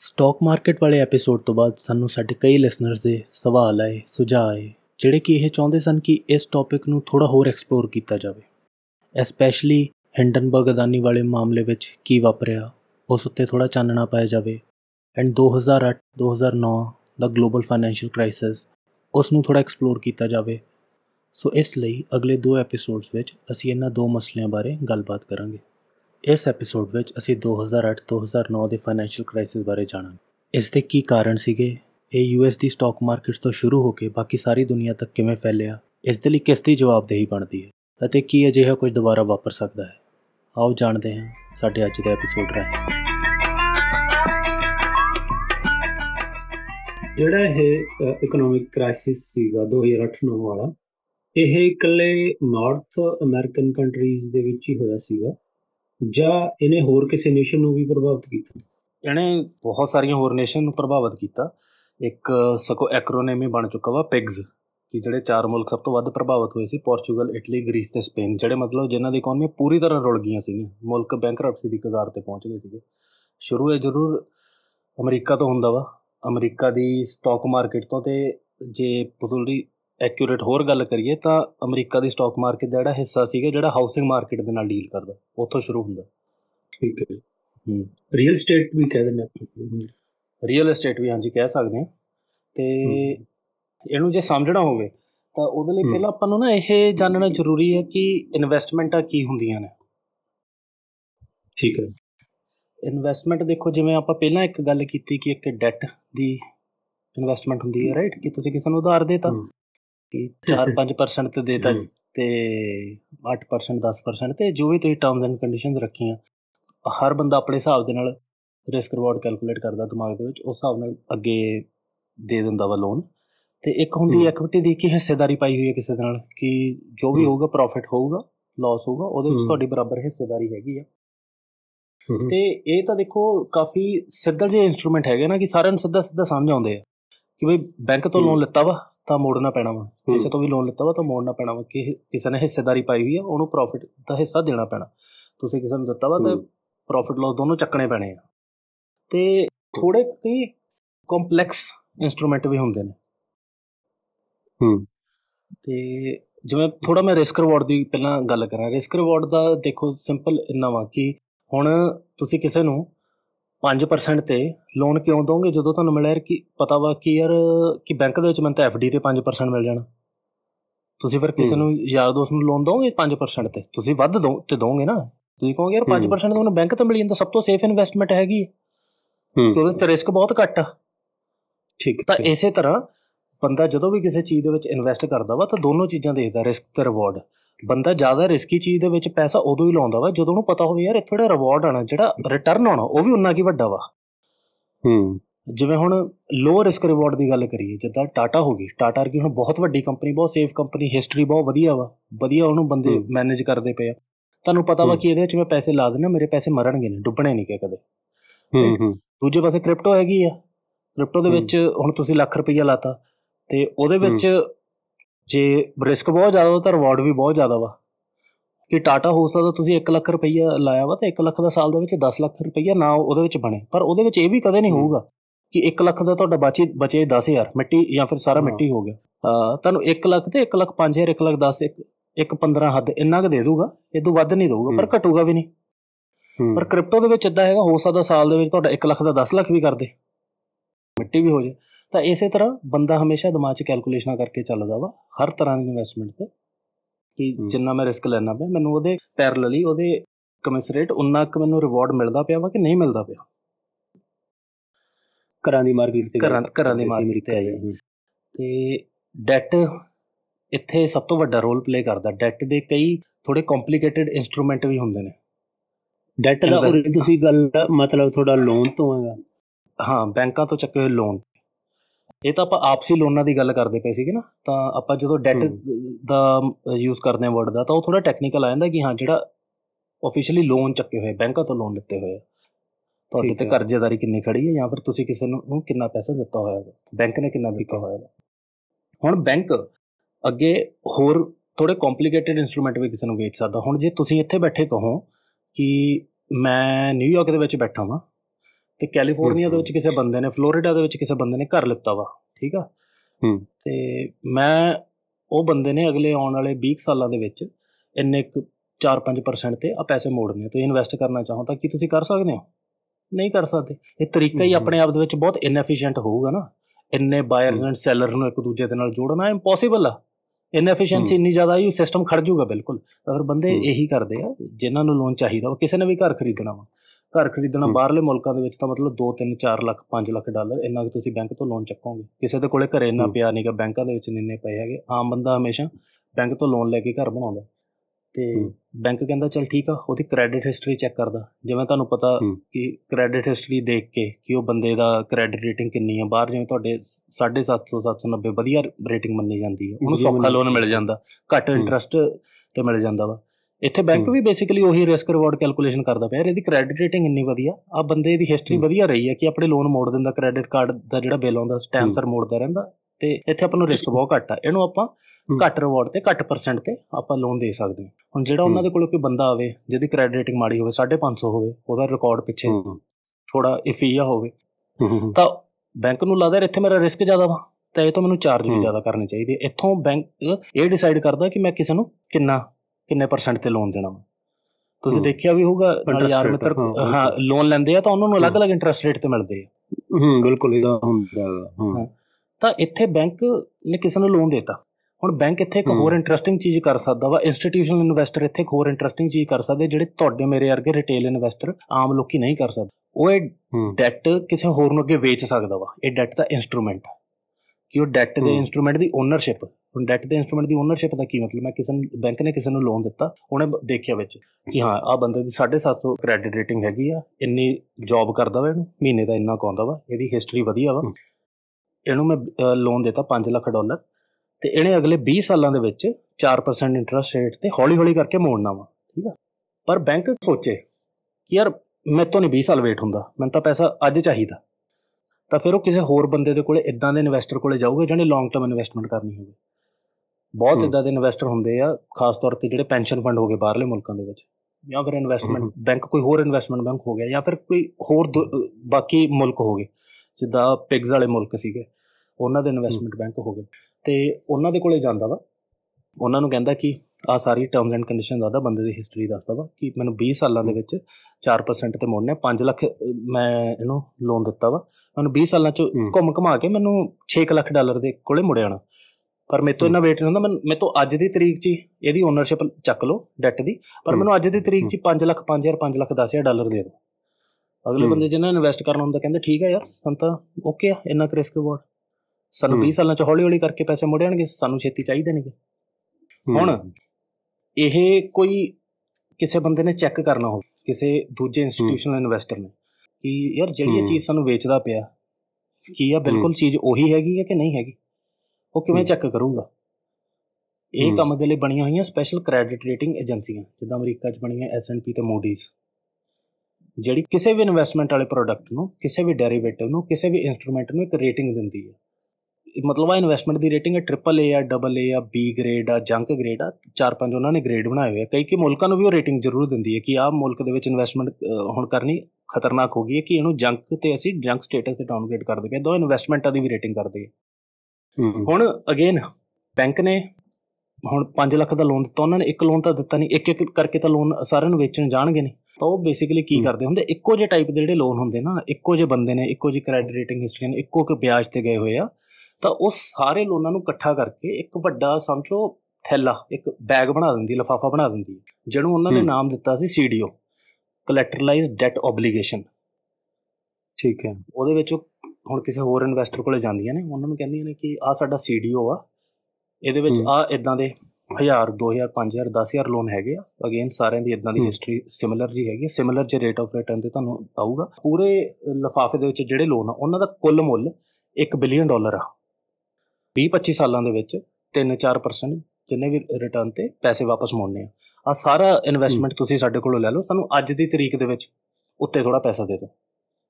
Stock market ਵਾਲੇ episode ਤੋਂ ਬਾਅਦ ਸਾਨੂੰ ਸਾਡੇ ਕਈ ਲਿਸਨਰਸ ਦੇ ਸਵਾਲ ਆਏ, ਸੁਝਾਅ ਆਏ, ਜਿਹੜੇ ਕਿ ਇਹ ਚਾਹੁੰਦੇ ਸਨ ਕਿ ਇਸ ਟੌਪਿਕ ਨੂੰ ਥੋੜਾ ਹੋਰ ਐਕਸਪਲੋਰ ਕੀਤਾ ਜਾਵੇ। ਐਸਪੈਸ਼ਲੀ ਹਿੰਡਨਬਰਗ ਅਦਾਨੀ ਵਾਲੇ ਮਾਮਲੇ ਵਿੱਚ ਕੀ ਵਾਪਰਿਆ, ਉਸ ਉੱਤੇ ਥੋੜਾ ਚਾਨਣਾ ਪਾਇਆ ਜਾਵੇ। ਐਂਡ 2008 2009 ਦਾ ਗਲੋਬਲ ਫਾਈਨੈਂਸ਼ੀਅਲ ਕ੍ਰਾਈਸਿਸ ਉਸ ਨੂੰ ਥੋੜਾ ਐਕਸਪਲੋਰ ਕੀਤਾ ਜਾਵੇ। ਸੋ ਇਸ ਲਈ ਅਗਲੇ ਦੋ ਐਪੀਸੋਡਸ ਵਿੱਚ ਅਸੀਂ ਇਹਨਾਂ ਦੋ ਮਸਲਿਆਂ ਬਾਰੇ ਗੱਲਬਾਤ ਕਰਾਂਗੇ। ਇਸ ਐਪੀਸੋਡ ਵਿੱਚ ਅਸੀਂ 2008-2009 ਦੇ ਫਾਈਨੈਂਸ਼ੀਅਲ ਕ੍ਰਾਈਸਿਸ ਬਾਰੇ ਜਾਣਾਂਗੇ। ਇਸ ਦੇ ਕੀ ਕਾਰਨ ਸੀਗੇ? ਇਹ ਯੂਐਸ ਦੀ ਸਟਾਕ ਮਾਰਕੀਟਸ ਤੋਂ ਸ਼ੁਰੂ ਹੋ ਕੇ ਬਾਕੀ ਸਾਰੀ ਦੁਨੀਆ ਤੱਕ ਕਿਵੇਂ ਫੈਲਿਆ? ਇਸ ਦੇ ਲਈ ਕਿਸ ਦੀ ਜਵਾਬਦੇਹੀ ਬਣਦੀ ਹੈ? ਅਤੇ ਕੀ ਅਜਿਹਾ ਕੁਝ ਦੁਬਾਰਾ ਵਾਪਰ ਸਕਦਾ ਹੈ? ਆਓ ਜਾਣਦੇ ਹਾਂ ਸਾਡੇ ਅੱਜ ਦੇ ਐਪੀਸੋਡ ਰਾਹੀਂ। ਜਿਹੜਾ ਇਹ ਇਕਨੋਮਿਕ ਕ੍ਰਾਈਸਿਸ ਸੀਗਾ 2008-9 ਵਾਲਾ, ਇਹ ਇਕੱਲੇ ਨਾਰਥ ਅਮਰੀਕਨ ਕੰਟਰੀਜ਼ ਦੇ ਵਿੱਚ ਹੀ ਹੋਇਆ ਸੀਗਾ। ਜਾਂ ਇਹਨੇ ਹੋਰ ਕਿਸੇ ਨੇਸ਼ਨ ਨੂੰ ਵੀ ਪ੍ਰਭਾਵਿਤ ਕੀਤਾ? ਇਹਨੇ ਬਹੁਤ ਸਾਰੀਆਂ ਹੋਰ ਨੇਸ਼ਨ ਨੂੰ ਪ੍ਰਭਾਵਿਤ ਕੀਤਾ। ਇੱਕ ਸਕੋ ਐਕਰੋਨਿਮ ਹੀ ਬਣ ਚੁੱਕਾ ਵਾ ਪਿਗਸ ਕਿ ਜਿਹੜੇ ਚਾਰ ਮੁਲਕ ਸਭ ਤੋਂ ਵੱਧ ਪ੍ਰਭਾਵਿਤ ਹੋਏ ਸੀ, ਪੋਰਚੁਗਲ, ਇਟਲੀ, ਗ੍ਰੀਸ ਤੇ ਸਪੇਨ, ਜਿਹੜੇ ਮਤਲਬ ਜਿਨ੍ਹਾਂ ਦੀ ਇਕਨੋਮੀ ਪੂਰੀ ਤਰ੍ਹਾਂ ਰੁਲ ਗਈਆਂ ਸੀਗੀਆਂ, ਮੁਲਕ ਬੈਂਕਰਪਸੀ ਦੀ ਕਗਾਰ ਤੇ ਪਹੁੰਚ ਗਏ ਸੀਗੇ। ਸ਼ੁਰੂ ਇਹ ਜ਼ਰੂਰ ਅਮਰੀਕਾ ਤੋਂ ਹੁੰਦਾ ਵਾ। ਅਮਰੀਕਾ ਦੀ ਸਟਾਕ ਮਾਰਕੀਟ ਤੋਂ ਤੇ ਜੇ ਪੂਰੀ ਐਕਿਊਰੇਟ ਹੋਰ ਗੱਲ ਕਰੀਏ ਤਾਂ ਅਮਰੀਕਾ ਦੀ ਸਟਾਕ ਮਾਰਕੀਟ ਦਾ ਜਿਹੜਾ ਹਿੱਸਾ ਸੀਗਾ ਜਿਹੜਾ ਹਾਊਸਿੰਗ ਮਾਰਕੀਟ ਦੇ ਨਾਲ ਡੀਲ ਕਰਦਾ ਉੱਥੋਂ ਸ਼ੁਰੂ ਹੁੰਦਾ। ਠੀਕ ਹੈ ਹੂੰ। ਰੀਅਲ ਸਟੇਟ ਵੀ ਕਹਿ ਦਿੰਦੇ ਆਪਾਂ। ਰੀਅਲ ਏਸਟੇਟ ਵੀ ਹਾਂਜੀ ਕਹਿ ਸਕਦੇ ਹਾਂ। ਤੇ ਇਹਨੂੰ ਜੇ ਸਮਝਣਾ ਹੋਵੇ ਤਾਂ ਉਹਦੇ ਲਈ ਪਹਿਲਾਂ ਆਪਾਂ ਨੂੰ ਨਾ ਇਹ ਜਾਣਨਾ ਜ਼ਰੂਰੀ ਹੈ ਕਿ ਇਨਵੈਸਟਮੈਂਟਾਂ ਕੀ ਹੁੰਦੀਆਂ ਨੇ। ਠੀਕ ਹੈ। ਇਨਵੈਸਟਮੈਂਟ ਦੇਖੋ ਜਿਵੇਂ ਆਪਾਂ ਪਹਿਲਾਂ ਇੱਕ ਗੱਲ ਕੀਤੀ ਕਿ ਇੱਕ ਡੈਟ ਦੀ ਇਨਵੈਸਟਮੈਂਟ ਹੁੰਦੀ ਹੈ ਰਾਈਟ ਕਿ ਤੁਸੀਂ ਕਿਸੇ ਨੂੰ ਉਧਾਰ ਦੇਤਾ? ਕਿ 4-5% ਤੇ ਦੇਤਾ ਤੇ 8% 10% ਤੇ ਜੋ ਵੀ ਤੁਸੀਂ ਟਰਮਸ ਐਂਡ ਕੰਡੀਸ਼ਨਸ ਰੱਖੀਆਂ ਹਰ ਬੰਦਾ ਆਪਣੇ ਹਿਸਾਬ ਦੇ ਨਾਲ ਰਿਸਕ ਰਿਵਾਰਡ ਕੈਲਕੂਲੇਟ ਕਰਦਾ ਦਿਮਾਗ ਦੇ ਵਿੱਚ ਉਸ ਹਿਸਾਬ ਨਾਲ ਅੱਗੇ ਦੇ ਦਿੰਦਾ ਵਾ ਲੋਨ ਤੇ ਇੱਕ ਹੁੰਦੀ ਇਕਵਿਟੀ ਦੀ ਕਿ ਹਿੱਸੇਦਾਰੀ ਪਾਈ ਹੋਈ ਹੈ ਕਿਸੇ ਦੇ ਨਾਲ ਕਿ ਜੋ ਵੀ ਹੋਊਗਾ ਪ੍ਰੋਫਿਟ ਹੋਊਗਾ ਲਾਸ ਹੋਊਗਾ ਉਹਦੇ ਵਿੱਚ ਤੁਹਾਡੀ ਬਰਾਬਰ ਹਿੱਸੇਦਾਰੀ ਹੈਗੀ ਆ। ਤੇ ਇਹ ਤਾਂ ਦੇਖੋ ਕਾਫੀ ਸਿੱਧਾ ਜਿਹਾ ਇਨਸਟਰੂਮੈਂਟ ਹੈਗੇ ਨਾ ਕਿ ਸਾਰਿਆਂ ਨੂੰ ਸਿੱਧਾ ਸਿੱਧਾ ਸਮਝ ਆਉਂਦੇ ਆ ਕਿ ਬਈ ਬੈਂਕ ਤੋਂ ਲੋਨ ਲਿੱਤਾ ਵਾ ਤਾਂ ਮੋੜਨਾ ਪੈਣਾ ਵਾ। ਕਿਸੇ ਤੋਂ ਵੀ ਲੋਨ ਲਿੱਤਾ ਵਾ ਤਾਂ ਮੋੜਨਾ ਪੈਣਾ ਵਾ ਕਿ ਕਿਸੇ ਨੇ ਹਿੱਸੇਦਾਰੀ ਪਾਈ ਹੋਈ ਆ ਉਹਨੂੰ ਪ੍ਰੋਫਿਟ ਦਾ ਹਿੱਸਾ ਦੇਣਾ ਪੈਣਾ। ਤੁਸੀਂ ਕਿਸੇ ਨੂੰ ਦਿੱਤਾ ਵਾ ਤਾਂ ਪ੍ਰੋਫਿਟ ਲਾਸ ਦੋਨੋਂ ਚੱਕਣੇ ਪੈਣੇ ਆ। ਤੇ ਥੋੜੇ ਕਈ ਕੰਪਲੈਕਸ ਇਨਸਟਰੂਮੈਂਟ ਵੀ ਹੁੰਦੇ ਨੇ। ਹੂੰ। ਤੇ ਜਿਵੇਂ ਥੋੜਾ ਮੈਂ ਰਿਸਕ ਰਿਵਾਰਡ ਦੀ ਪਹਿਲਾਂ ਗੱਲ ਕਰਾਂ। ਰਿਸਕ ਰਿਵਾਰਡ ਦਾ ਦੇਖੋ ਸਿੰਪਲ ਇੰਨਾ ਵਾ ਕਿ ਹੁਣ ਤੁਸੀਂ ਕਿਸੇ ਨੂੰ 5% ਤੇ ਲੋਨ ਕਿਉਂ ਦੋਗੇ? ਜਦੋਂ ਤੁਹਾਨੂੰ ਮਿਲਿਆ ਕਿ ਪਤਾ ਵਾ ਕਿ ਯਾਰ ਕਿ ਬੈਂਕ ਦੇ ਵਿੱਚ ਮੈਨੂੰ ਤਾਂ ਐਫਡੀ ਤੇ 5% ਮਿਲ ਜਾਣਾ। ਤੁਸੀਂ ਫਿਰ ਕਿਸੇ ਨੂੰ ਯਾਰ ਦੋਸਤ ਨੂੰ ਲੋਨ ਦੋਗੇ 5% ਤੇ? ਤੁਸੀਂ ਵੱਧ ਦੋ ਤੇ ਦੋਗੇ ਨਾ। ਤੁਸੀਂ ਕਹੋਗੇ ਯਾਰ 5% ਤੁਹਾਨੂੰ ਬੈਂਕ ਤੋਂ ਮਿਲ ਜਾਂਦਾ ਸਭ ਤੋਂ ਸੇਫ ਇਨਵੈਸਟਮੈਂਟ ਹੈਗੀ। ਕਿਉਂਕਿ ਉਹਦੇ ਚ ਰਿਸਕ ਬਹੁਤ ਘੱਟ ਆ। ਠੀਕ ਤਾਂ ਇਸੇ ਤਰ੍ਹਾਂ ਬੰਦਾ ਜਦੋਂ ਵੀ ਕਿਸੇ ਚੀਜ਼ ਦੇ ਵਿੱਚ ਇਨਵੈਸਟ ਕਰਦਾ ਵਾ ਤਾਂ ਦੋਨੋਂ ਚੀਜ਼ਾਂ ਦੇਖਦਾ ਰਿਸਕ ਤੇ ਰਿਵਾਰਡ ਬੰਦਾ ਜ਼ਿਆਦਾ ਰਿਸਕੀ ਚੀਜ਼ ਦੇ ਵਿੱਚ ਪੈਸਾ ਉਦੋਂ ਹੀ ਲਾਉਂਦਾ ਵਾ ਜਦੋਂ ਉਹਨੂੰ ਪਤਾ ਹੋਵੇ ਯਾਰ ਇੱਥੇ ਜਿਹੜਾ ਰਿਵਾਰਡ ਆਣਾ ਜਿਹੜਾ ਰਿਟਰਨ ਆਉਣਾ ਉਹ ਵੀ ਉਨਾ ਕੀ ਵੱਡਾ ਵਾ। ਹੂੰ। ਜਿਵੇਂ ਹੁਣ ਲੋ ਰਿਸਕ ਰਿਵਾਰਡ ਦੀ ਗੱਲ ਕਰੀਏ ਜਿੱਦਾਂ ਟਾਟਾ ਹੋ ਗਈ ਟਾਟਾ ਵਰਗੀ ਹੁਣ ਬਹੁਤ ਵੱਡੀ ਕੰਪਨੀ ਬਹੁਤ ਸੇਫ ਕੰਪਨੀ ਹਿਸਟਰੀ ਬਹੁਤ ਵਧੀਆ ਵਾ ਵਧੀਆ ਉਹਨੂੰ ਬੰਦੇ ਮੈਨੇਜ ਕਰਦੇ ਪਏ ਆ। ਤੁਹਾਨੂੰ ਪਤਾ ਵਾ ਕਿ ਇਹਦੇ ਵਿੱਚ ਮੈਂ ਪੈਸੇ ਲਾ ਦੇਣਾ ਮੇਰੇ ਪੈਸੇ ਮਰਨਗੇ ਨਹੀਂ ਡੁੱਬਣੇ ਨਹੀਂ ਕਿ ਕਦੇ। ਹੂੰ ਹੂੰ। ਦੂਜੇ ਪਾਸੇ ਕ੍ਰਿਪਟੋ ਹੈਗੀ ਆ। ਕ੍ਰਿਪਟੋ ਦੇ ਵਿੱਚ ਹੁਣ ਤੁਸੀਂ ਲੱਖ ਰੁਪਈਆ ਲਾਤਾ ਤੇ ਉਹਦੇ ਵਿੱਚ ਜੇ ਰਿਸਕ ਬਹੁਤ ਜ਼ਿਆਦਾ ਤਾਂ ਰਿਵਾਰਡ ਵੀ ਬਹੁਤ ਜ਼ਿਆਦਾ ਵਾ। ਕਿ ਟਾਟਾ ਹੋ ਸਕਦਾ ਤੁਸੀਂ 1 ਲੱਖ ਰੁਪਈਆ ਲਾਇਆ ਵਾ ਤੇ 1 ਲੱਖ ਦਾ ਸਾਲ ਦੇ ਵਿੱਚ 10 ਲੱਖ ਰੁਪਈਆ ਨਾ ਉਹਦੇ ਵਿੱਚ ਬਣੇ। ਪਰ ਉਹਦੇ ਵਿੱਚ ਇਹ ਵੀ ਕਦੇ ਨਹੀਂ ਹੋਊਗਾ ਕਿ 1 ਲੱਖ ਦਾ ਤੁਹਾਡਾ ਬਚੇ ਬਚੇ 10000 ਮਿੱਟੀ ਜਾਂ ਫਿਰ ਸਾਰਾ ਮਿੱਟੀ ਹੋ ਗਿਆ। ਤੁਹਾਨੂੰ 1 ਲੱਖ ਤੇ 1 ਲੱਖ 5000 1 ਲੱਖ 10 ਇੱਕ ਇੱਕ 15 ਹੱਦ ਇੰਨਾ ਕੁ ਦੇ ਦੂਗਾ ਇਹ ਤੋਂ ਵੱਧ ਨਹੀਂ ਦਊਗਾ ਪਰ ਘਟੂਗਾ ਵੀ ਨਹੀਂ। ਪਰ ਕ੍ਰਿਪਟੋ ਦੇ ਵਿੱਚ ਇਦਾਂ ਹੈਗਾ ਹੋ ਸਕਦਾ ਸਾਲ ਦੇ ਵਿੱਚ ਤੁਹਾਡਾ 1 ਲੱਖ ਦਾ 10 ਲੱਖ ਵੀ ਕਰ ਦੇ। ਮਿੱਟੀ ਵੀ ਹੋ ਜਾਏ ਤਾਂ ਇਸੇ ਤਰ੍ਹਾਂ ਬੰਦਾ ਹਮੇਸ਼ਾ ਦਿਮਾਗ 'ਚ ਕੈਲਕੂਲੇਸ਼ਨਾਂ ਕਰਕੇ ਚੱਲਦਾ ਵਾ ਹਰ ਤਰ੍ਹਾਂ ਦੀ ਇਨਵੈਸਟਮੈਂਟ ਤੇ। ਕਿ ਜਿੰਨਾ ਮੈਂ ਰਿਸਕ ਲੈਣਾ ਪਿਆ ਮੈਨੂੰ ਉਹਦੇ ਪੈਰਲਲੀ ਉਹਦੇ ਕਮੈਂਸਰੇਟ ਉਨਾ ਕੁ ਮੈਨੂੰ ਰਿਵਾਰਡ ਮਿਲਦਾ ਪਿਆ ਵਾ ਕਿ ਨਹੀਂ ਮਿਲਦਾ ਪਿਆ। ਘਰਾਂ ਦੀ ਮਾਰਕੀਟ ਤੇ ਘਰਾਂ ਘਰਾਂ ਦੀ ਮਾਰਕੀਟ ਤੇ ਆਈ ਤੇ ਡੈਟ ਇੱਥੇ ਸਭ ਤੋਂ ਵੱਡਾ ਰੋਲ ਪਲੇ ਕਰਦਾ। ਡੈਟ ਦੇ ਕਈ ਥੋੜੇ ਕੰਪਲਿਕੇਟਿਡ ਇਨਸਟਰੂਮੈਂਟ ਵੀ ਹੁੰਦੇ ਨੇ। ਡੈਟ ਦਾ ਉਰੇ ਤੁਸੀਂ ਗੱਲ ਮਤਲਬ ਤੁਹਾਡਾ ਲੋਨ ਤੋਂ ਹੈਗਾ। ਹਾਂ ਬੈਂਕਾਂ ਤੋਂ ਚੱਕੇ ਹੋਏ ਲੋਨ ਇਹ ਤਾਂ ਆਪਾਂ ਆਪਸੀ ਲੋਨਾਂ ਦੀ ਗੱਲ ਕਰਦੇ ਪਏ ਸੀਗੇ ਨਾ ਤਾਂ ਆਪਾਂ ਜਦੋਂ ਡੈਟ ਦਾ ਯੂਜ਼ ਕਰਦੇ ਹਾਂ ਵਰਡ ਦਾ ਤਾਂ ਉਹ ਥੋੜਾ ਟੈਕਨੀਕਲ ਆ ਜਾਂਦਾ ਕਿ ਹਾਂ ਜਿਹੜਾ ਆਫੀਸ਼ੀਅਲੀ ਲੋਨ ਚੱਕੇ ਹੋਏ ਬੈਂਕਾਂ ਤੋਂ ਲੋਨ ਲਿੱਤੇ ਹੋਏ ਆ। ਤੁਹਾਡੇ ਤੇ ਕਰਜ਼ੇਦਾਰੀ ਕਿੰਨੀ ਖੜੀ ਹੈ ਜਾਂ ਫਿਰ ਤੁਸੀਂ ਕਿਸੇ ਨੂੰ ਕਿੰਨਾ ਪੈਸਾ ਦਿੱਤਾ ਹੋਇਆ ਹੈ ਬੈਂਕ ਨੇ ਕਿੰਨਾ ਦਿੱਤਾ ਹੋਇਆ ਹੈ ਹੁਣ ਬੈਂਕ ਅੱਗੇ ਹੋਰ ਥੋੜੇ ਕੰਪਲਿਕੇਟਿਡ ਇਨਸਟਰੂਮੈਂਟ ਵੀ ਕਿਸੇ ਨੂੰ ਵੇਚ ਸਕਦਾ। ਹੁਣ ਜੇ ਤੁਸੀਂ ਇੱਥੇ ਬੈਠੇ ਕਹੋ ਕਿ ਮੈਂ ਨਿਊਯਾਰਕ ਦੇ ਵਿੱਚ ਬੈਠਾ ਹਾਂ ਤੇ ਕੈਲੀਫੋਰਨੀਆ ਦੇ ਵਿੱਚ ਕਿਸੇ ਬੰਦੇ ਨੇ ਫਲੋਰੀਡਾ ਦੇ ਵਿੱਚ ਕਿਸੇ ਬੰਦੇ ਨੇ ਘਰ ਲਿੱਤਾ ਵਾ ਠੀਕ ਆ? ਹੂੰ। ਤੇ ਮੈਂ ਉਹ ਬੰਦੇ ਨੇ ਅਗਲੇ ਆਉਣ ਵਾਲੇ 20 ਸਾਲਾਂ ਦੇ ਵਿੱਚ ਇੰਨੇ 4-5% ਤੇ ਆ ਪੈਸੇ ਮੋੜਨੇ ਤੁਸੀਂ ਇਨਵੈਸਟ ਕਰਨਾ ਚਾਹੋ ਤਾਂ ਕੀ ਤੁਸੀਂ ਕਰ ਸਕਦੇ ਹੋ? ਨਹੀਂ ਕਰ ਸਕਦੇ। ਇਹ ਤਰੀਕਾ ਹੀ ਆਪਣੇ ਆਪ ਦੇ ਵਿੱਚ ਬਹੁਤ ਇਨਐਫੀਸ਼ੀਐਂਟ ਹੋਊਗਾ ਨਾ। ਇੰਨੇ ਬਾਇਰਸ ਐਂਡ ਸੈਲਰ ਨੂੰ ਇੱਕ ਦੂਜੇ ਦੇ ਨਾਲ ਜੋੜਨਾ ਇੰਪੋਸੀਬਲ ਆ। ਇਨਐਫੀਸ਼ੀਐਂਸੀ ਇੰਨੀ ਜ਼ਿਆਦਾ ਹੀ ਸਿਸਟਮ ਖੜ ਜਾਊਗਾ ਬਿਲਕੁਲ। ਫਿਰ ਬੰਦੇ ਇਹੀ ਕਰਦੇ ਆ ਜਿਨ੍ਹਾਂ ਨੂੰ ਲੋਨ ਚਾਹੀਦਾ ਵਾ ਕਿਸੇ ਨੇ ਵੀ ਘਰ ਖਰੀਦਣਾ ਵਾ। ਘਰ ਖਰੀਦਣਾ ਬਾਹਰਲੇ ਮੁਲਕਾਂ ਦੇ ਵਿੱਚ ਤਾਂ ਮਤਲਬ 2 3 4 ਲੱਖ 5 ਲੱਖ ਡਾਲਰ ਇੰਨਾ ਕਿ ਤੁਸੀਂ ਬੈਂਕ ਤੋਂ ਲੋਨ ਚੱਕੋਗੇ। ਕਿਸੇ ਦੇ ਕੋਲੇ ਘਰੇ ਇੰਨਾ ਪਿਆ ਨਹੀਂਗਾ ਬੈਂਕਾਂ ਦੇ ਵਿੱਚ ਨਿੰਨੇ ਪਏ ਹੈਗੇ। ਆਮ ਬੰਦਾ ਹਮੇਸ਼ਾ ਬੈਂਕ ਤੋਂ ਲੋਨ ਲੈ ਕੇ ਘਰ ਬਣਾਉਂਦਾ। ਤੇ ਬੈਂਕ ਕਹਿੰਦਾ ਚਲ ਠੀਕ ਆ ਉਹਦੀ ਕ੍ਰੈਡਿਟ ਹਿਸਟਰੀ ਚੈੱਕ ਕਰਦਾ। ਜਿਵੇਂ ਤੁਹਾਨੂੰ ਪਤਾ ਕਿ ਕ੍ਰੈਡਿਟ ਹਿਸਟਰੀ ਦੇਖ ਕੇ ਕਿ ਉਹ ਬੰਦੇ ਦਾ ਕ੍ਰੈਡਿਟ ਰੇਟਿੰਗ ਕਿੰਨੀ ਆ ਬਾਹਰ ਜਿਵੇਂ ਤੁਹਾਡੇ 750 790 ਵਧੀਆ ਰੇਟਿੰਗ ਮੰਨੀ ਜਾਂਦੀ ਹੈ ਉਹਨੂੰ ਸੌਖਾ ਲੋਨ ਮਿਲ ਜਾਂਦਾ। ਘੱਟ ਇੰਟਰਸਟ ਤੇ ਮਿਲ ਜਾਂਦਾ ਵਾ। ਇੱਥੇ ਬੈਂਕ ਵੀ ਬੇਸਿਕਲੀ ਉਹੀ ਰਿਸਕ ਰਿਵਾਰਡ ਕੈਲਕੂਲੇਸ਼ਨ ਕਰਦਾ ਪਿਆ। ਇਹਦੀ ਕ੍ਰੈਡਿਟ ਰੇਟਿੰਗ ਇੰਨੀ ਵਧੀਆ। ਆ ਬੰਦੇ ਦੀ ਹਿਸਟਰੀ ਵਧੀਆ ਰਹੀ ਹੈ ਕਿ ਆਪਣੇ ਲੋਨ ਮੋੜ ਦਿੰਦਾ ਕ੍ਰੈਡਿਟ ਕਾਰਡ ਦਾ ਜਿਹੜਾ ਬਿੱਲ ਆਉਂਦਾ ਟਾਈਮ ਸਰ ਮੋੜਦਾ ਰਹਿੰਦਾ। ਤੇ ਇੱਥੇ ਆਪਾਂ ਨੂੰ ਰਿਸਕ ਬਹੁਤ ਘੱਟ ਆ। ਇਹਨੂੰ ਆਪਾਂ ਘੱਟ ਰਿਵਾਰਡ ਤੇ ਘੱਟ ਪਰਸੈਂਟ ਤੇ ਆਪਾਂ ਲੋਨ ਦੇ ਸਕਦੇ ਹਾਂ। ਹੁਣ ਜਿਹੜਾ ਉਹਨਾਂ ਦੇ ਕੋਲ ਕੋਈ ਬੰਦਾ ਆਵੇ ਜਿਹਦੀ ਕ੍ਰੈਡਿਟ ਰੇਟਿੰਗ ਮਾੜੀ ਹੋਵੇ 550 ਹੋਵੇ ਉਹਦਾ ਰਿਕਾਰਡ ਪਿੱਛੇ ਥੋੜਾ ਇਫੀਆ ਹੋਵੇ। ਤਾਂ ਬੈਂਕ ਨੂੰ ਲੱਗਦਾ ਇੱਥੇ ਮੇਰਾ ਰਿਸਕ ਜ਼ਿਆਦਾ ਵਾ ਤਾਂ ਇਹ ਤੋਂ ਮੈਨੂੰ ਚਾਰਜ ਵੀ ਜ਼ਿਆਦਾ ਕਰਨੇ ਚਾਹੀਦੇ। ਇੱਥੋਂ ਬੈਂਕ ਇਹ ਡਿਸਾਈਡ ਕਰਦਾ ਕਿ ਮੈਂ ਕਿਸੇ ਨੂੰ ਕਿੰਨਾ ਕਿੰਨੇ ਪਰਸੈਂਟ ਤੇ ਲੋਨ ਦੇਣਾ ਤੁਸੀਂ ਦੇਖਿਆ ਵੀ ਹੋਊਗਾ ਯਾਰ ਮਿੱਤਰ ਹਾਂ ਲੋਨ ਲੈਂਦੇ ਆ ਤਾਂ ਉਹਨਾਂ ਨੂੰ ਅਲੱਗ-ਅਲੱਗ ਇੰਟਰਸਟ ਰੇਟ ਤੇ ਮਿਲਦੇ ਆ। ਹੂੰ ਬਿਲਕੁਲ ਇਹਦਾ ਹੁੰਦਾ ਹਾਂ। ਤਾਂ ਇੱਥੇ ਬੈਂਕ ਨੇ ਕਿਸੇ ਨੂੰ ਲੋਨ ਦਿੱਤਾ। ਹੁਣ ਬੈਂਕ ਇੱਥੇ ਇੱਕ ਹੋਰ ਇੰਟਰਸਟਿੰਗ ਚੀਜ਼ ਕਰ ਸਕਦਾ ਵਾ ਇੰਸਟੀਟਿਊਸ਼ਨਲ ਇਨਵੈਸਟਰ ਇੱਥੇ ਇੱਕ ਹੋਰ ਇੰਟਰਸਟਿੰਗ ਚੀਜ਼ ਕਰ ਸਕਦੇ ਜਿਹੜੇ ਤੁਹਾਡੇ ਮੇਰੇ ਵਰਗੇ ਰਿਟੇਲ ਇਨਵੈਸਟਰ ਆਮ ਲੋਕੀ ਨਹੀਂ ਕਰ ਸਕਦੇ। ਉਹ ਇਹ ਡੈਟ ਕਿਸੇ ਹੋਰ ਨੂੰ ਅੱਗੇ ਵੇਚ ਸਕਦਾ ਵਾ। ਇਹ ਡੈਟ ਦਾ ਇਨਸਟਰੂਮੈਂਟ ਕਿ ਉਹ ਡੈਟ ਦੇ ਇਨਸਟਰੂਮੈਂਟ ਦੀ ਓਨਰਸ਼ਿਪ ਹੁਣ ਡੈਟ ਦੇ ਇਨਸਟਰੂਮੈਂਟ ਦੀ ਓਨਰਸ਼ਿਪ ਦਾ ਕੀ ਮਤਲਬ? ਮੈਂ ਕਿਸੇ ਨੂੰ ਬੈਂਕ ਨੇ ਕਿਸੇ ਨੂੰ ਲੋਨ ਦਿੱਤਾ ਉਹਨੇ ਦੇਖਿਆ ਵਿੱਚ ਕਿ ਹਾਂ ਆ ਬੰਦੇ ਦੀ 750 ਕ੍ਰੈਡਿਟ ਰੇਟਿੰਗ ਹੈਗੀ ਆ ਇੰਨੀ ਜੌਬ ਕਰਦਾ ਵਾ ਇਹਨੂੰ ਮਹੀਨੇ ਦਾ ਇੰਨਾ ਕਾਉਂਦਾ ਵਾ ਇਹਦੀ ਹਿਸਟਰੀ ਵਧੀਆ ਵਾ। ਇਹਨੂੰ ਮੈਂ ਲੋਨ ਦਿੱਤਾ 5 ਲੱਖ ਡਾਲਰ ਤੇ ਇਹਨੇ ਅਗਲੇ 20 ਸਾਲਾਂ ਦੇ ਵਿੱਚ 4% ਇੰਟਰਸਟ ਰੇਟ ਤੇ ਹੌਲੀ-ਹੌਲੀ ਕਰਕੇ ਮੋੜਨਾ ਵਾ ਠੀਕ ਆ? ਪਰ ਬੈਂਕ ਸੋਚੇ ਕਿ ਯਾਰ ਮੈਂ ਤੋਂ ਨਹੀਂ 20 ਸਾਲ ਵੇਟ ਹੁੰਦਾ ਮੈਨੂੰ ਤਾਂ ਪੈਸਾ ਅੱਜ ਚਾਹੀਦਾ। ਤਾਂ ਫਿਰ ਉਹ ਕਿਸੇ ਹੋਰ ਬੰਦੇ ਦੇ ਕੋਲੇ ਇਦਾਂ ਦੇ ਇਨਵੈਸਟਰ ਕੋਲੇ ਜਾਊਗਾ ਜਿਹਨੇ ਲੌਂਗ ਟਰਮ ਇਨਵੈਸਟਮੈਂਟ ਕਰਨੀ ਹੋਵੇ। ਬਹੁਤ ਇਦਾਂ ਦੇ ਇਨਵੈਸਟਰ ਹੁੰਦੇ ਆ ਖਾਸ ਤੌਰ ਤੇ ਜਿਹੜੇ ਪੈਨਸ਼ਨ ਫੰਡ ਹੋਗੇ ਬਾਹਰਲੇ ਮੁਲਕਾਂ ਦੇ ਵਿੱਚ ਜਾਂ ਫਿਰ ਇਨਵੈਸਟਮੈਂਟ ਬੈਂਕ ਕੋਈ ਹੋਰ ਇਨਵੈਸਟਮੈਂਟ ਬੈਂਕ ਹੋ ਗਿਆ ਜਾਂ ਫਿਰ ਕੋਈ ਹੋਰ ਬਾਕੀ ਮੁਲਕ ਹੋਗੇ ਜਿੱਦਾਂ ਪਿਗਸ ਵਾਲੇ ਮੁਲਕ ਸੀਗੇ ਉਹਨਾਂ ਦੇ ਇਨਵੈਸਟਮੈਂਟ ਬੈਂਕ ਹੋ ਗਏ। ਤੇ ਉਹਨਾਂ ਦੇ ਕੋਲੇ ਜਾਂਦਾ ਵਾ ਉਹਨਾਂ ਨੂੰ ਕਹਿੰਦਾ ਕਿ ਆ ਸਾਰੀ ਟਰਮਸ ਐਂਡ ਕੰਡੀਸ਼ਨ ਦੱਸਦਾ ਬੰਦੇ ਦੀ ਹਿਸਟਰੀ ਦੱਸਦਾ ਵਾ ਕਿ ਮੈਨੂੰ 20 ਸਾਲਾਂ ਦੇ ਵਿੱਚ 4% ਤੇ ਮੋੜਨੇ 5 ਲੱਖ ਮੈਂ ਇਹਨੂੰ ਲੋਨ ਦਿੱਤਾ ਵਾ। ਮੈਨੂੰ 20 ਸਾਲਾਂ ਚ ਘੁੰਮ ਘਮਾ ਕੇ ਮੈਨੂੰ 6 ਲੱਖ ਡਾਲਰ ਦੇ ਕੋਲੇ ਮੁੜ ਆਣਾ ਪਰ ਮੇਰੇ ਤੋਂ ਇੰਨਾ ਵੇਟ ਨਹੀਂ ਹੁੰਦਾ ਮੈਂ ਮੇਰੇ ਤੋਂ ਅੱਜ ਦੀ ਤਰੀਕ 'ਚ ਇਹਦੀ ਓਨਰਸ਼ਿਪ ਚੱਕ ਲਓ ਡੈਟ ਦੀ। ਪਰ ਮੈਨੂੰ ਅੱਜ ਦੀ ਤਰੀਕ 'ਚ 5 ਲੱਖ 5000 5 ਲੱਖ 10000 ਡਾਲਰ ਦੇ ਦਿਓ। ਅਗਲੇ ਬੰਦੇ ਜਿਹਨਾਂ ਇਨਵੈਸਟ ਕਰਨਾ ਹੁੰਦਾ ਕਹਿੰਦੇ ਠੀਕ ਹੈ ਯਾਰ ਸੰਤਾ ਓਕੇ ਆ ਇੰਨਾ ਰਿਸਕ ਰਿਵਾਰਡ ਸਾਨੂੰ 20 ਸਾਲਾਂ ਚ ਹੌਲੀ ਹੌਲੀ ਕਰਕੇ ਪੈਸੇ ਮੁੜਿਆਣਗੇ ਸਾਨੂੰ ਛੇਤੀ ਚਾਹੀਦੇ ਨੇਗੇ। ਹੁਣ ਇਹ ਕੋਈ ਕਿਸੇ ਬੰਦੇ ਨੇ ਚੈੱਕ ਕਰਨਾ ਹੋ ਕਿਸੇ ਦੂਜੇ ਇੰਸਟੀਟਿਊਸ਼ਨਲ ਇਨਵੈਸਟਰ ਨੇ ਕਿ ਯਾਰ ਜਿਹੜੀ ਇਹ ਚੀਜ਼ ਸਾਨੂੰ ਵੇਚਦਾ ਪਿਆ ਕੀ ਆ ਬਿਲਕੁਲ ਚੀਜ਼ ਉਹੀ ਹੈਗੀ ਹੈ ਕਿ ਨਹੀਂ ਹੈਗੀ? ਉਹ ਕਿਵੇਂ ਚੈੱਕ ਕਰੂਗਾ? ਇਹ ਕੰਮ ਦੇ ਲਈ ਬਣੀਆਂ ਹੋਈਆਂ ਸਪੈਸ਼ਲ ਕ੍ਰੈਡਿਟ ਰੇਟਿੰਗ ਏਜੰਸੀਆਂ ਜਿੱਦਾਂ ਅਮਰੀਕਾ 'ਚ ਬਣੀਆਂ ਐਸ&ਪੀ ਤੇ ਮੂਡੀਜ਼ ਜਿਹੜੀ ਕਿਸੇ ਵੀ ਇਨਵੈਸਟਮੈਂਟ ਵਾਲੇ ਪ੍ਰੋਡਕਟ ਨੂੰ ਕਿਸੇ ਵੀ ਡੈਰੀਵੇਟਿਵ ਨੂੰ ਕਿਸੇ ਵੀ ਇਨਸਟਰੂਮੈਂਟ ਨੂੰ ਇੱਕ ਰੇਟਿੰਗ ਦਿੰਦੀ ਹੈ ਮਤਲਬ ਆ ਇਨਵੈਸਟਮੈਂਟ ਦੀ ਰੇਟਿੰਗ ਹੈ ਟ੍ਰਿਪਲ ਏ ਆ ਡਬਲ ਏ ਆ ਬੀ ਗ੍ਰੇਡ ਆ ਜੰਕ ਗ੍ਰੇਡ ਆ ਚਾਰ ਪੰਜ ਉਹਨਾਂ ਨੇ ਗ੍ਰੇਡ ਬਣਾਏ ਹੋਏ ਆ। ਕਈ ਕਿ ਮੁਲਕਾਂ ਨੂੰ ਵੀ ਉਹ ਰੇਟਿੰਗ ਜ਼ਰੂਰ ਦਿੰਦੀ ਹੈ ਕਿ ਆਹ ਮੁਲਕ ਦੇ ਵਿੱਚ ਇਨਵੈਸਟਮੈਂਟ ਹੁਣ ਕਰਨੀ ਖਤਰਨਾਕ ਹੋ ਗਈ ਹੈ ਕਿ ਇਹਨੂੰ ਜੰਕ ਤੇ ਅਸੀਂ ਜੰਕ ਸਟੇਟਸ ਤੇ ਡਾਊਨਗ੍ਰੇਡ ਕਰ ਦਈਏ। ਦੋ ਇਨਵੈਸਟਮੈਂਟਾਂ ਦੀ ਵੀ ਰੇਟਿੰਗ ਕਰਦੇ ਹੁਣ ਅਗੇਨ ਬੈਂਕ ਨੇ ਹੁਣ 5 ਲੱਖ ਦਾ ਲੋਨ ਦਿੱਤਾ ਉਹਨਾਂ ਨੇ ਇੱਕ ਲੋਨ ਤਾਂ ਦਿੱਤਾ ਨਹੀਂ ਇੱਕ ਇੱਕ ਕਰਕੇ ਤਾਂ ਲੋਨ ਸਾਰਿਆਂ ਨੂੰ ਵੇਚਣ ਜਾਣਗੇ ਨਹੀਂ। ਤਾਂ ਉਹ ਬੇਸਿਕਲੀ ਕੀ ਕਰਦੇ ਹੁੰਦੇ ਇੱਕੋ ਜਿਹੇ ਟਾਈਪ ਦੇ ਜਿਹੜੇ ਲੋਨ ਹੁੰਦੇ ਨਾ ਇੱਕੋ ਜਿਹੇ ਬੰਦੇ ਨੇ ਇੱਕੋ ਜਿਹੀ ਕ੍ਰੈਡਿਟ ਰੇਟਿੰਗ ਹਿਸਟਰੀ ਨੇ ਇੱਕੋ ਕਿ ਵਿਆਜ ਤੇ ਗਏ ਹੋਏ ਆ। ਤਾਂ ਉਹ ਸਾਰੇ ਲੋਨਾਂ ਨੂੰ ਇਕੱਠਾ ਕਰਕੇ ਇੱਕ ਵੱਡਾ ਸਮਝੋ ਥੈਲਾ ਇੱਕ ਬੈਗ ਬਣਾ ਦਿੰਦੀ ਲਫਾਫਾ ਬਣਾ ਦਿੰਦੀ ਜਿਹਨੂੰ ਉਹਨਾਂ ਨੇ ਨਾਮ ਦਿੱਤਾ ਸੀ ਸੀਡੀਓ ਕਲੈਟਰਲਾਈਜ਼ਡ ਡੈਟ ਆਬਲੀਗੇਸ਼ਨ ਠੀਕ ਹੈ। ਉਹਦੇ ਵਿੱਚ ਹੁਣ ਕਿਸੇ ਹੋਰ ਇਨਵੈਸਟਰ ਕੋਲੇ ਜਾਂਦੀਆਂ ਨੇ ਉਹਨਾਂ ਨੂੰ ਕਹਿੰਦੀਆਂ ਨੇ ਕਿ ਆ ਸਾਡਾ ਸੀਡੀਓ ਆ ਇਹਦੇ ਵਿੱਚ ਆ ਇਦਾਂ ਦੇ 1000 2000 5000 10000 ਲੋਨ ਹੈਗੇ ਆ। ਅਗੇਨ ਸਾਰਿਆਂ ਦੀ ਇਦਾਂ ਦੀ ਹਿਸਟਰੀ ਸਿਮਿਲਰ ਜੀ ਹੈਗੀ ਸਿਮਿਲਰ ਜੇ ਰੇਟ ਆਫ ਰਿਟਰਨ ਤੇ ਤੁਹਾਨੂੰ ਆਊਗਾ। ਪੂਰੇ ਲਫਾਫੇ ਦੇ ਵਿੱਚ ਜਿਹੜੇ ਲੋਨ ਆ ਉਹਨਾਂ ਦਾ ਕੁੱਲ ਮੁੱਲ 1 ਬਿਲੀਅਨ ਡਾਲਰ ਆ। 20-25 ਸਾਲਾਂ ਦੇ ਵਿੱਚ 3-4% ਜਿੰਨੇ ਵੀ ਰਿਟਰਨ ਤੇ ਪੈਸੇ ਵਾਪਸ ਮੋੜਨੇ ਆ। ਆ ਸਾਰਾ ਇਨਵੈਸਟਮੈਂਟ ਤੁਸੀਂ ਸਾਡੇ ਕੋਲੋਂ ਲੈ ਲਓ। ਸਾਨੂੰ ਅੱਜ ਦੀ ਤਰੀਕ ਦੇ ਵਿੱਚ ਉੱਤੇ ਥੋੜਾ ਪੈਸਾ ਦੇ ਦਿਓ।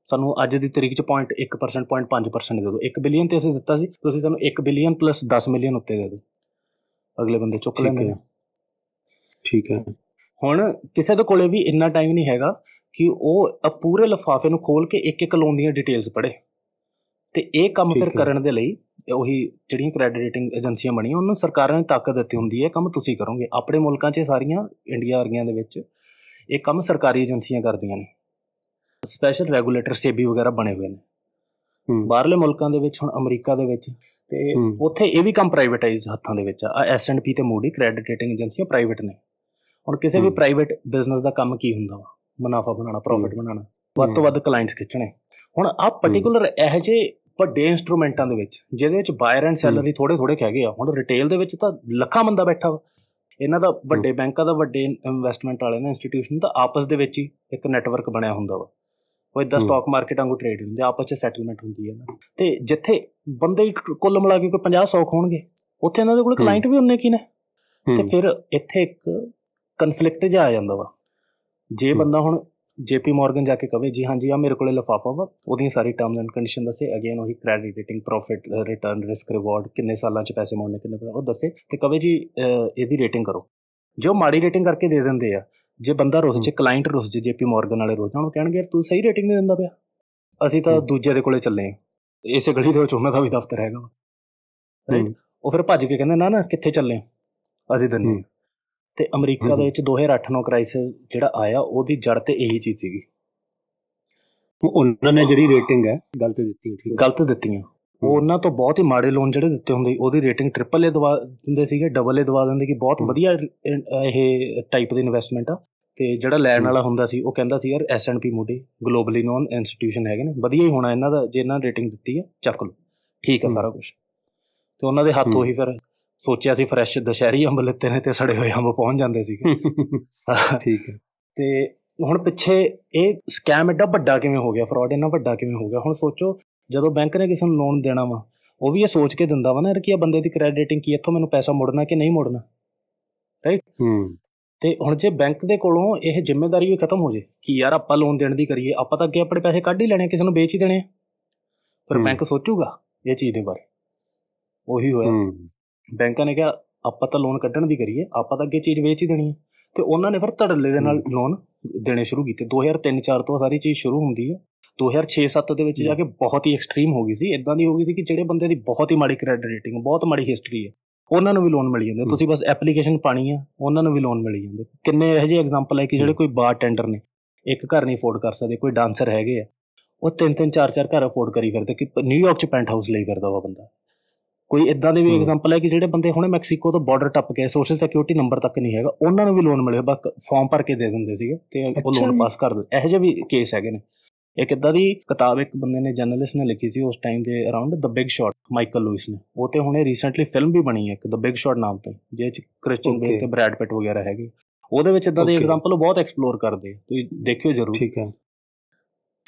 ਸਾਨੂੰ ਅੱਜ ਦੀ ਤਰੀਕ 'ਚ 0.1% 0.5% ਦੇ ਦਿਓ। 1 ਬਿਲੀਅਨ ਤੇ ਅਸੀਂ ਦਿੱਤਾ ਸੀ ਤੁਸੀਂ ਸਾਨੂੰ 1 ਬਿਲੀਅਨ ਪਲੱਸ 10 ਮਿਲੀਅਨ ਉੱਤੇ ਦੇ ਦਿਓ। ਅਗਲੇ ਬੰਦੇ ਚੁੱਕ ਨੇ। ਠੀਕ ਹੈ। ਹੁਣ ਕਿਸੇ ਦੇ ਕੋਲੇ ਵੀ ਇੰਨਾ ਟਾਈਮ ਨਹੀਂ ਹੈਗਾ ਕਿ ਉਹ ਪੂਰੇ ਲਫਾਫੇ ਨੂੰ ਖੋਲ ਕੇ ਇੱਕ ਇੱਕ ਲੋਨ ਦੀਆਂ ਡਿਟੇਲਸ ਪੜ੍ਹੇ। ਤੇ ਇਹ ਕੰਮ ਫਿਰ ਕਰਨ ਦੇ ਲਈ ਉਹੀ ਜਿਹੜੀਆਂ ਕ੍ਰੈਡਿਟ ਰੇਟਿੰਗ ਏਜੰਸੀਆਂ ਬਣੀਆਂ ਉਹਨਾਂ ਨੂੰ ਸਰਕਾਰਾਂ ਨੇ ਤਾਕਤ ਦਿੱਤੀ ਹੁੰਦੀ ਹੈ ਕੰਮ ਤੁਸੀਂ ਕਰੋਗੇ। ਆਪਣੇ ਮੁਲਕਾਂ 'ਚ ਸਾਰੀਆਂ ਇੰਡੀਆ ਵਰਗੀਆਂ ਦੇ ਵਿੱਚ ਇਹ ਕੰਮ ਸਰਕਾਰੀ ਏਜੰਸੀਆਂ ਕਰਦੀਆਂ ਨੇ। ਸਪੈਸ਼ਲ ਰੈਗੂਲੇਟਰ ਸੇਬੀ ਵਗੈਰਾ ਬਣੇ ਹੋਏ ਨੇ। ਬਾਹਰਲੇ ਮੁਲਕਾਂ ਦੇ ਵਿੱਚ ਹੁਣ ਅਮਰੀਕਾ ਦੇ ਵਿੱਚ ਤੇ ਉੱਥੇ ਇਹ ਵੀ ਕੰਮ ਪ੍ਰਾਈਵੇਟਾਈਜ਼ ਹੱਥਾਂ ਦੇ ਵਿੱਚ ਆ। ਐਸ&ਪੀ ਤੇ ਮੂਡੀ ਕ੍ਰੈਡਿਟ ਰੇਟਿੰਗ ਏਜੰਸੀਆਂ ਪ੍ਰਾਈਵੇਟ ਨੇ। ਹੁਣ ਕਿਸੇ ਵੀ ਪ੍ਰਾਈਵੇਟ ਬਿਜ਼ਨਸ ਦਾ ਕੰਮ ਕੀ ਹੁੰਦਾ ਵਾ? ਮੁਨਾਫਾ ਬਣਾਉਣਾ ਪ੍ਰੋਫਿਟ ਬਣਾਉਣਾ। ਵੱਧ ਤੋਂ ਵੱਧ ਕਲਾਇੰਟਸ ਖਿੱਚਣੇ। ਹੁਣ ਆ ਪਾਰਟਿਕੂਲਰ ਇਹ ਜੇ ਵੱਡੇ ਇਨਸਟਰੂਮੈਂਟਾਂ ਦੇ ਵਿੱਚ ਜਿਹਦੇ ਵਿੱਚ ਬਾਇਰ ਐਂਡ ਸੈਲਰ ਹੀ। ਥੋੜੇ ਥੋੜੇ ਕਹਿ ਗਏ ਆ। ਹੁਣ ਰਿਟੇਲ ਦੇ ਵਿੱਚ ਤਾਂ ਲੱਖਾਂ ਬੰਦਾ ਬੈਠਾ ਵਾ। ਇਹਨਾਂ ਦਾ ਵੱਡੇ ਬੈਂਕਾਂ ਦਾ ਵੱਡੇ ਇਨਵੈਸਟਮੈਂਟ ਵਾਲੇ ਨੇ ਇੰਸਟੀਟਿਊਸ਼ਨ ਦਾ ਆਪਸ ਦੇ ਵਿੱਚ ਹੀ ਇੱਕ ਨੈਟਵਰਕ ਬਣਿਆ ਹੁੰਦਾ ਵਾ। ਉਹ ਇਦਾਂ ਸਟਾਕ ਮਾਰਕੀਟ ਵਾਂਗੂ ਟ੍ਰੇਡ ਹੁੰਦੇ ਆਪਸ 'ਚ ਸੈਟਲਮੈਂਟ ਹੁੰਦੀ ਹੈ ਨਾ। ਤੇ ਜਿੱਥੇ ਬੰਦੇ ਕੁੱਲ ਮਿਲਾ ਕੇ ਕੋਈ 50 100 ਹੋਣਗੇ ਉੱਥੇ ਇਹਨਾਂ ਦੇ ਕੋਲ ਕਲਾਇੰਟ ਵੀ ਉਨੇ ਕੀ ਨੇ? ਤੇ ਫਿਰ ਇੱਥੇ ਇੱਕ ਕਨਫਲਿਕਟ ਜਿਹਾ ਆ ਜਾਂਦਾ ਵਾ। ਜੇ ਬੰਦਾ ਹੁਣ ਜੇਪੀ ਮਾਰਗਨ ਜਾ ਕੇ ਕਵੇ ਜੀ ਹਾਂਜੀ ਆ ਮੇਰੇ ਕੋਲੇ ਲਫਾਫਾ ਵਾ ਉਹਦੀਆਂ ਸਾਰੀ ਟਰਮਸ ਐਂਡ ਕੰਡੀਸ਼ਨ ਦੱਸੇ ਅਗੇਨ ਉਹੀ credit rating profit return risk reward ਕਿੰਨੇ ਸਾਲਾਂ ਚ ਪੈਸੇ ਮੋੜਨੇ ਕਿੰਨੇ ਉਹ ਦੱਸੇ ਤੇ ਕਵੇ ਜੀ ਇਹਦੀ ਰੇਟਿੰਗ ਕਰੋ। ਜੋ ਮਾੜੀ ਰੇਟਿੰਗ ਕਰਕੇ ਦੇ ਦਿੰਦੇ ਆ ਜੇ ਬੰਦਾ ਰੁੱਸ ਜੇ ਕਲਾਇੰਟ ਰੁੱਸ ਜੇ ਜੇਪੀ ਮਾਰਗਨ ਵਾਲੇ ਰੁੱਸ ਜਾਣ ਕਹਿਣਗੇ ਤੂੰ ਸਹੀ ਰੇਟਿੰਗ ਨਹੀਂ ਦਿੰਦਾ ਪਿਆ। ਅਸੀਂ ਤਾਂ ਦੂਜੇ ਦੇ ਕੋਲੇ ਚੱਲੇ ਆ। ਇਸੇ ਗਲੀ ਦੇ ਵਿੱਚ ਉਹਨਾਂ ਦਾ ਵੀ ਦਫ਼ਤਰ ਹੈਗਾ ਰਾਈਟ ਉਹ ਫਿਰ ਭੱਜ ਕੇ ਕਹਿੰਦੇ ਨਾ ਨਾ ਕਿੱਥੇ ਚੱਲੇ ਅਸੀਂ ਦਿੰਨੇ ਤੇ ਅਮਰੀਕਾ ਦੇ ਵਿੱਚ 2008-9 ਕ੍ਰਾਈਸਿਸ ਜਿਹੜਾ ਆਇਆ ਉਹਦੀ ਜੜ ਤੇ ਇਹੀ ਚੀਜ਼ ਸੀਗੀ। ਉਹਨਾਂ ਨੇ ਜਿਹੜੀ ਰੇਟਿੰਗ ਹੈ ਗਲਤ ਦਿੱਤੀ ਠੀਕ ਗਲਤ ਦਿੱਤੀਆਂ। ਉਹ ਉਹਨਾਂ ਤੋਂ ਬਹੁਤ ਹੀ ਮਾੜੇ ਲੋਨ ਜਿਹੜੇ ਦਿੱਤੇ ਹੁੰਦੇ ਉਹਦੀ ਰੇਟਿੰਗ ਟ੍ਰਿਪਲ ਏ ਦਵਾ ਦਿੰਦੇ ਸੀਗੇ ਡਬਲ ਏ ਦਵਾ ਦਿੰਦੇ ਕਿ ਬਹੁਤ ਵਧੀਆ ਇਹ ਟਾਈਪ ਦੀ ਇਨਵੈਸਟਮੈਂਟ ਆ। ਤੇ ਜਿਹੜਾ ਲੈਣ ਵਾਲਾ ਹੁੰਦਾ ਸੀ ਉਹ ਕਹਿੰਦਾ ਸੀ ਯਾਰ S and P Moody globally known institution ਹੈਗੇ ਨੇ ਵਧੀਆ ਹੀ ਹੋਣਾ ਇਹਨਾਂ ਦਾ ਜੇ ਇਹਨਾਂ ਰੇਟਿੰਗ ਦਿੱਤੀ ਹੈ ਚੱਕ ਲਓ। ਠੀਕ ਹੈ ਸਾਰਾ ਕੁਝ ਤੇ ਉਹਨਾਂ ਦੇ ਹੱਥ ਉਹੀ ਫਿਰ ਸੋਚਿਆ ਸੀ ਫਰੈਸ਼ ਦਸ਼ਹਿਰੀ ਅੰਬ ਲਿੱਤੇ ਨੇ ਤੇ ਸੜੇ ਹੋਏ ਅੰਬ ਪਹੁੰਚ ਜਾਂਦੇ ਸੀਗੇ। ਠੀਕ ਹੈ। ਤੇ ਹੁਣ ਪਿੱਛੇ ਇਹ ਸਕੈਮ ਐਡਾ ਵੱਡਾ ਕਿਵੇਂ ਹੋ ਗਿਆ? ਫਰਾਡ ਇੰਨਾ ਵੱਡਾ ਕਿਵੇਂ ਹੋ ਗਿਆ? ਹੁਣ ਸੋਚੋ ਜਦੋਂ ਬੈਂਕ ਨੇ ਕਿਸੇ ਨੂੰ ਲੋਨ ਦੇਣਾ ਵਾ ਉਹ ਵੀ ਇਹ ਸੋਚ ਕੇ ਦਿੰਦਾ ਵਾ ਨਾ ਕਿ ਇਹ ਬੰਦੇ ਦੀ ਕ੍ਰੈਡਿਟ ਰੇਟਿੰਗ ਕੀ ਇੱਥੋਂ ਮੈਨੂੰ ਪੈਸਾ ਮੁੜਨਾ ਕਿ ਨਹੀਂ ਮੁੜਨਾ? ਰਾਈਟ ਹੂੰ। ਤੇ ਹੁਣ ਜੇ ਬੈਂਕ ਦੇ ਕੋਲੋਂ ਇਹ ਜ਼ਿੰਮੇਵਾਰੀ ਵੀ ਖਤਮ ਹੋ ਜੇ ਕਿ ਯਾਰ ਆਪਾਂ ਲੋਨ ਦੇਣ ਦੀ ਕਰੀਏ ਆਪਾਂ ਤਾਂ ਅੱਗੇ ਆਪਣੇ ਪੈਸੇ ਕੱਢ ਹੀ ਲੈਣੇ ਕਿਸੇ ਨੂੰ ਵੇਚ ਹੀ ਦੇਣੇ ਫਿਰ ਬੈਂਕ ਸੋਚੂਗਾ ਇਹ ਚੀਜ਼ ਦੇ ਬਾਰੇ। ਉਹੀ ਹੋਇਆ। ਬੈਂਕਾਂ ਨੇ ਕਿਹਾ ਆਪਾਂ ਤਾਂ ਲੋਨ ਕੱਢਣ ਦੀ ਕਰੀਏ ਆਪਾਂ ਤਾਂ ਅੱਗੇ ਚੀਜ਼ ਵੇਚ ਹੀ ਦੇਣੀ ਹੈ। ਤੇ ਉਹਨਾਂ ਨੇ ਫਿਰ ਧੜੱਲੇ ਦੇ ਨਾਲ ਲੋਨ ਦੇਣੇ ਸ਼ੁਰੂ ਕੀਤੇ। 2003-4 ਤੋਂ ਸਾਰੀ ਚੀਜ਼ ਸ਼ੁਰੂ ਹੁੰਦੀ ਹੈ। 2006-7 ਦੇ ਵਿੱਚ ਜਾ ਕੇ ਬਹੁਤ ਹੀ ਐਕਸਟ੍ਰੀਮ ਹੋ ਗਈ ਸੀ। ਇਦਾਂ ਦੀ ਹੋ ਗਈ ਸੀ ਕਿ ਜਿਹੜੇ ਬੰਦੇ ਦੀ ਬਹੁਤ ਹੀ ਮਾੜੀ ਕ੍ਰੈਡਿਟ ਰੇਟਿੰਗ ਬਹੁਤ ਮਾੜੀ ਹਿਸਟਰੀ ਹੈ ਉਹਨਾਂ ਨੂੰ ਵੀ ਲੋਨ ਮਿਲ ਜਾਂਦੇ ਤੁਸੀਂ ਬਸ ਐਪਲੀਕੇਸ਼ਨ ਪਾਣੀ ਆ ਉਹਨਾਂ ਨੂੰ ਵੀ ਲੋਨ ਮਿਲ ਜਾਂਦੇ ਕਿੰਨੇ ਇਹੋ ਜਿਹੇ ਐਗਜ਼ਾਮਪਲ ਹੈ ਕਿ ਜਿਹੜੇ ਕੋਈ ਬਾਰ ਟੈਂਡਰ ਨੇ ਇੱਕ ਘਰ ਨਹੀਂ ਅਫੋਰਡ ਕਰ ਸਕਦੇ ਕੋਈ ਡਾਂਸਰ ਹੈਗੇ ਆ ਉਹ ਤਿੰਨ ਤਿੰਨ ਚਾਰ ਚਾਰ ਘਰ ਅਫੋਰਡ ਕਰੀ ਫਿਰਦੇ ਕਿ ਨਿਊਯਾਰਕ ਚ ਪੈਂਟ ਹਾਊਸ ਲਈ ਫਿਰਦਾ ਉਹ ਬੰਦਾ। ਕੋਈ ਇਦਾਂ ਦੇ ਵੀ ਐਗਜ਼ਾਮਪਲ ਹੈ ਕਿ ਜਿਹੜੇ ਬੰਦੇ ਹੁਣੇ ਮੈਕਸੀਕੋ ਤੋਂ ਬਾਰਡਰ ਟੱਪ ਕੇ ਸੋਸ਼ਲ ਸਿਕਿਉਰਿਟੀ ਨੰਬਰ ਤੱਕ ਨਹੀਂ ਹੈਗਾ ਉਹਨਾਂ ਨੂੰ ਵੀ ਲੋਨ ਮਿਲੇ ਬਸ ਫਾਰਮ ਭਰ ਕੇ ਦੇ ਦਿੰਦੇ ਸੀਗੇ ਤੇ ਉਹ ਲੋਨ ਪਾਸ ਕਰ ਦਿੰਦੇ। ਇਹੋ ਜਿਹੇ ਵੀ ਕੇਸ ਹੈਗੇ ਨੇ। ਇੱਕ ਇਦਾਂ ਦੀ ਕਿਤਾਬ ਇੱਕ ਬੰਦੇ ਨੇ ਜਰਨਲਿਸਟ ਨੇ ਲਿਖੀ ਸੀ ਉਸ ਟਾਈਮ ਦੇ around the big short Michael Lewis ਨੇ। ਉਹ ਤੇ ਹੁਣੇ ਰੀਸੈਂਟਲੀ ਫਿਲਮ ਵੀ ਬਣੀ ਹੈ ਇੱਕ ਦ ਬਿਗ ਸ਼ਾਟ ਨਾਮ ਤੇ ਜਿਹਦੇ ਚ ਕ੍ਰਿਸਚੀਅਨ ਬੇਲ ਤੇ ਬ੍ਰੈਡ ਪਿਟ ਵਗੈਰਾ ਹੈਗੇ। ਉਹਦੇ ਵਿੱਚ ਇਦਾਂ ਦੇ ਐਗਜ਼ਾਮਪਲ ਬਹੁਤ ਐਕਸਪਲੋਰ ਕਰਦੇ ਤੁਸੀਂ ਦੇਖਿਓ ਜ਼ਰੂਰ। ਠੀਕ ਹੈ।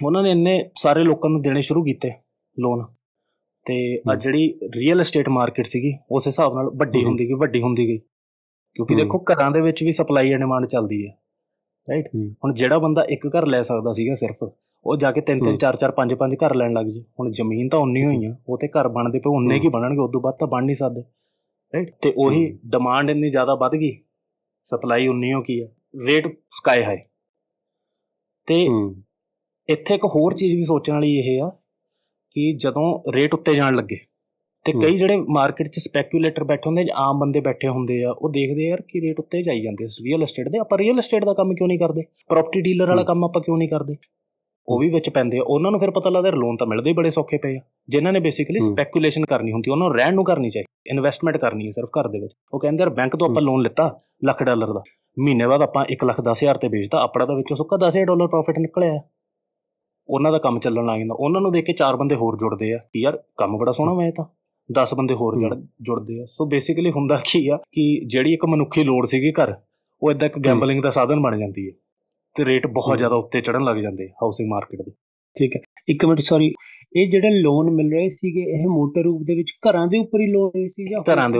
ਉਹਨਾਂ ਨੇ ਇੰਨੇ ਸਾਰੇ ਲੋਕਾਂ ਨੂੰ ਦੇਣੇ ਸ਼ੁਰੂ ਕੀਤੇ ਲੋਨ ਤੇ ਆ ਜਿਹੜੀ ਰੀਅਲ ਏਸਟੇਟ ਮਾਰਕੀਟ ਸੀਗੀ ਉਸ ਹਿਸਾਬ ਨਾਲ ਵੱਡੀ ਹੁੰਦੀ ਗਈ ਵੱਡੀ ਹੁੰਦੀ ਗਈ। ਕਿਉਂਕਿ ਦੇਖੋ ਘਰਾਂ ਦੇ ਵਿੱਚ ਵੀ ਸਪਲਾਈ ਐਂਡ ਡਿਮਾਂਡ ਚੱਲਦੀ ਹੈ ਰਾਈਟ ਹੁਣ ਜਿਹੜਾ ਬੰਦਾ ਇੱਕ ਘਰ ਲੈ ਸਕਦਾ ਸੀਗਾ ਸਿਰਫ ਉਹ ਜਾ ਕੇ ਤਿੰਨ ਤਿੰਨ ਚਾਰ ਚਾਰ ਪੰਜ ਪੰਜ ਘਰ ਲੈਣ ਲੱਗ ਜੇ। ਹੁਣ ਜ਼ਮੀਨ ਤਾਂ ਉਨੀ ਹੋਈ ਆ ਉਹ ਤੇ ਘਰ ਬਣਦੇ ਪਏ ਉਨੇ ਕੀ ਬਣਨਗੇ? ਉਦੋਂ ਬਾਅਦ ਤਾਂ ਬਣ ਨਹੀਂ ਸਕਦੇ ਰਾਈਟ ਤੇ ਉਹੀ ਡਿਮਾਂਡ ਇੰਨੀ ਜ਼ਿਆਦਾ ਵੱਧ ਗਈ ਸਪਲਾਈ ਉਨੀ ਹੋ ਕੀ ਆ ਰੇਟ ਸਕਾਈ ਹਾਈ ਤੇ ਇੱਥੇ ਇੱਕ ਹੋਰ ਚੀਜ਼ ਵੀ ਸੋਚਣ ਵਾਲੀ ਇਹ ਆ ਕਿ ਜਦੋਂ ਰੇਟ ਉੱਤੇ ਜਾਣ ਲੱਗੇ ਤੇ ਕਈ ਜਿਹੜੇ ਮਾਰਕੀਟ 'ਚ ਸਪੈਕੂਲੇਟਰ ਬੈਠੇ ਹੁੰਦੇ ਜਾਂ ਆਮ ਬੰਦੇ ਬੈਠੇ ਹੁੰਦੇ ਆ ਉਹ ਦੇਖਦੇ ਯਾਰ ਕਿ ਰੇਟ ਉੱਤੇ ਜਾਈ ਜਾਂਦੇ ਰੀਅਲ ਏਸਟੇਟ ਦੇ ਆਪਾਂ ਰੀਅਲ ਏਸਟੇਟ ਦਾ ਕੰਮ ਕਿਉਂ ਨਹੀਂ ਕਰਦੇ? ਪ੍ਰਾਪਰਟੀ ਡੀਲਰ ਵਾਲਾ ਕੰਮ ਆਪਾਂ ਕਿਉਂ ਨਹੀਂ ਕਰਦੇ? ਉਹ ਵੀ ਵਿੱਚ ਪੈਂਦੇ ਆ। ਉਹਨਾਂ ਨੂੰ ਫਿਰ ਪਤਾ ਲੱਗਦਾ ਲੋਨ ਤਾਂ ਮਿਲਦੇ ਹੀ ਬੜੇ ਸੌਖੇ ਪਏ ਆ। ਜਿਨ੍ਹਾਂ ਨੇ ਬੇਸਿਕਲੀ ਸਪੈਕੂਲੇਸ਼ਨ ਕਰਨੀ ਹੁੰਦੀ ਉਹਨਾਂ ਨੂੰ ਰਹਿਣ ਨੂੰ ਕਰਨੀ ਚਾਹੀਦੀ ਇਨਵੈਸਟਮੈਂਟ ਕਰਨੀ ਹੈ ਸਿਰਫ ਘਰ ਦੇ ਵਿੱਚ। ਉਹ ਕਹਿੰਦੇ ਯਾਰ ਬੈਂਕ ਤੋਂ ਆਪਾਂ ਲੋਨ ਲਿੱਤਾ ਲੱਖ ਡਾਲਰ ਦਾ। ਮਹੀਨੇ ਬਾਅਦ ਆਪਾਂ 1 ਲੱਖ 10000 ਤੇ ਵੇਚਦਾ ਆਪਣਾ ਦਾ ਵਿੱਚੋਂ ਸੁੱਕਾ 10000 ਡਾਲਰ ਪ੍ਰੋਫਿਟ ਨਿਕਲਿਆ। ਉਹਨਾਂ ਦਾ ਕੰਮ ਚੱਲਣ ਲੱਗ ਜਾਂਦਾ। ਉਹਨਾਂ ਨੂੰ ਦੇਖ ਕੇ ਚਾਰ ਬੰਦੇ ਹੋਰ ਜੁੜਦੇ ਆ ਕਿ ਯਾਰ ਕੰਮ ਬੜਾ ਸੋਹਣਾ ਮੈਂ ਤਾਂ। 10 ਬੰਦੇ ਹੋਰ ਜੁੜਦੇ ਆ। ਸੋ ਬੇਸਿਕਲੀ ਹੁੰਦਾ ਕੀ ਆ ਕਿ ਜਿਹੜੀ ਇੱਕ ਮਨੁੱਖੀ ਲੋੜ ਸੀਗੀ ਘਰ ਉਹ ਇਦਾਂ ਇੱਕ ਗੈਂਬਲਿੰਗ ਦਾ ਸਾਧਨ ਬਣ ਜਾਂਦੀ ਹੈ ਤੇ ਰੇਟ ਬਹੁਤ ਜ਼ਿਆਦਾ ਉੱਤੇ ਚੜਨ ਲੱਗ ਜਾਂਦੇ ਹਾਊਸਿੰਗ ਮਾਰਕੀਟ ਦੇ। ਠੀਕ ਹੈ। ਇੱਕ ਮਿੰਟ ਸੌਰੀ ਇਹ ਜਿਹੜੇ ਲੋਨ ਮਿਲ ਰਹੇ ਸੀਗੇ ਇਹ ਮੋਟਰ ਰੂਪ ਦੇ ਵਿੱਚ ਘਰਾਂ ਦੇ ਉੱਪਰ ਹੀ ਲੋਨ ਰਹੇ ਸੀ ਜਾਂ ਘਰਾਂ ਦੇ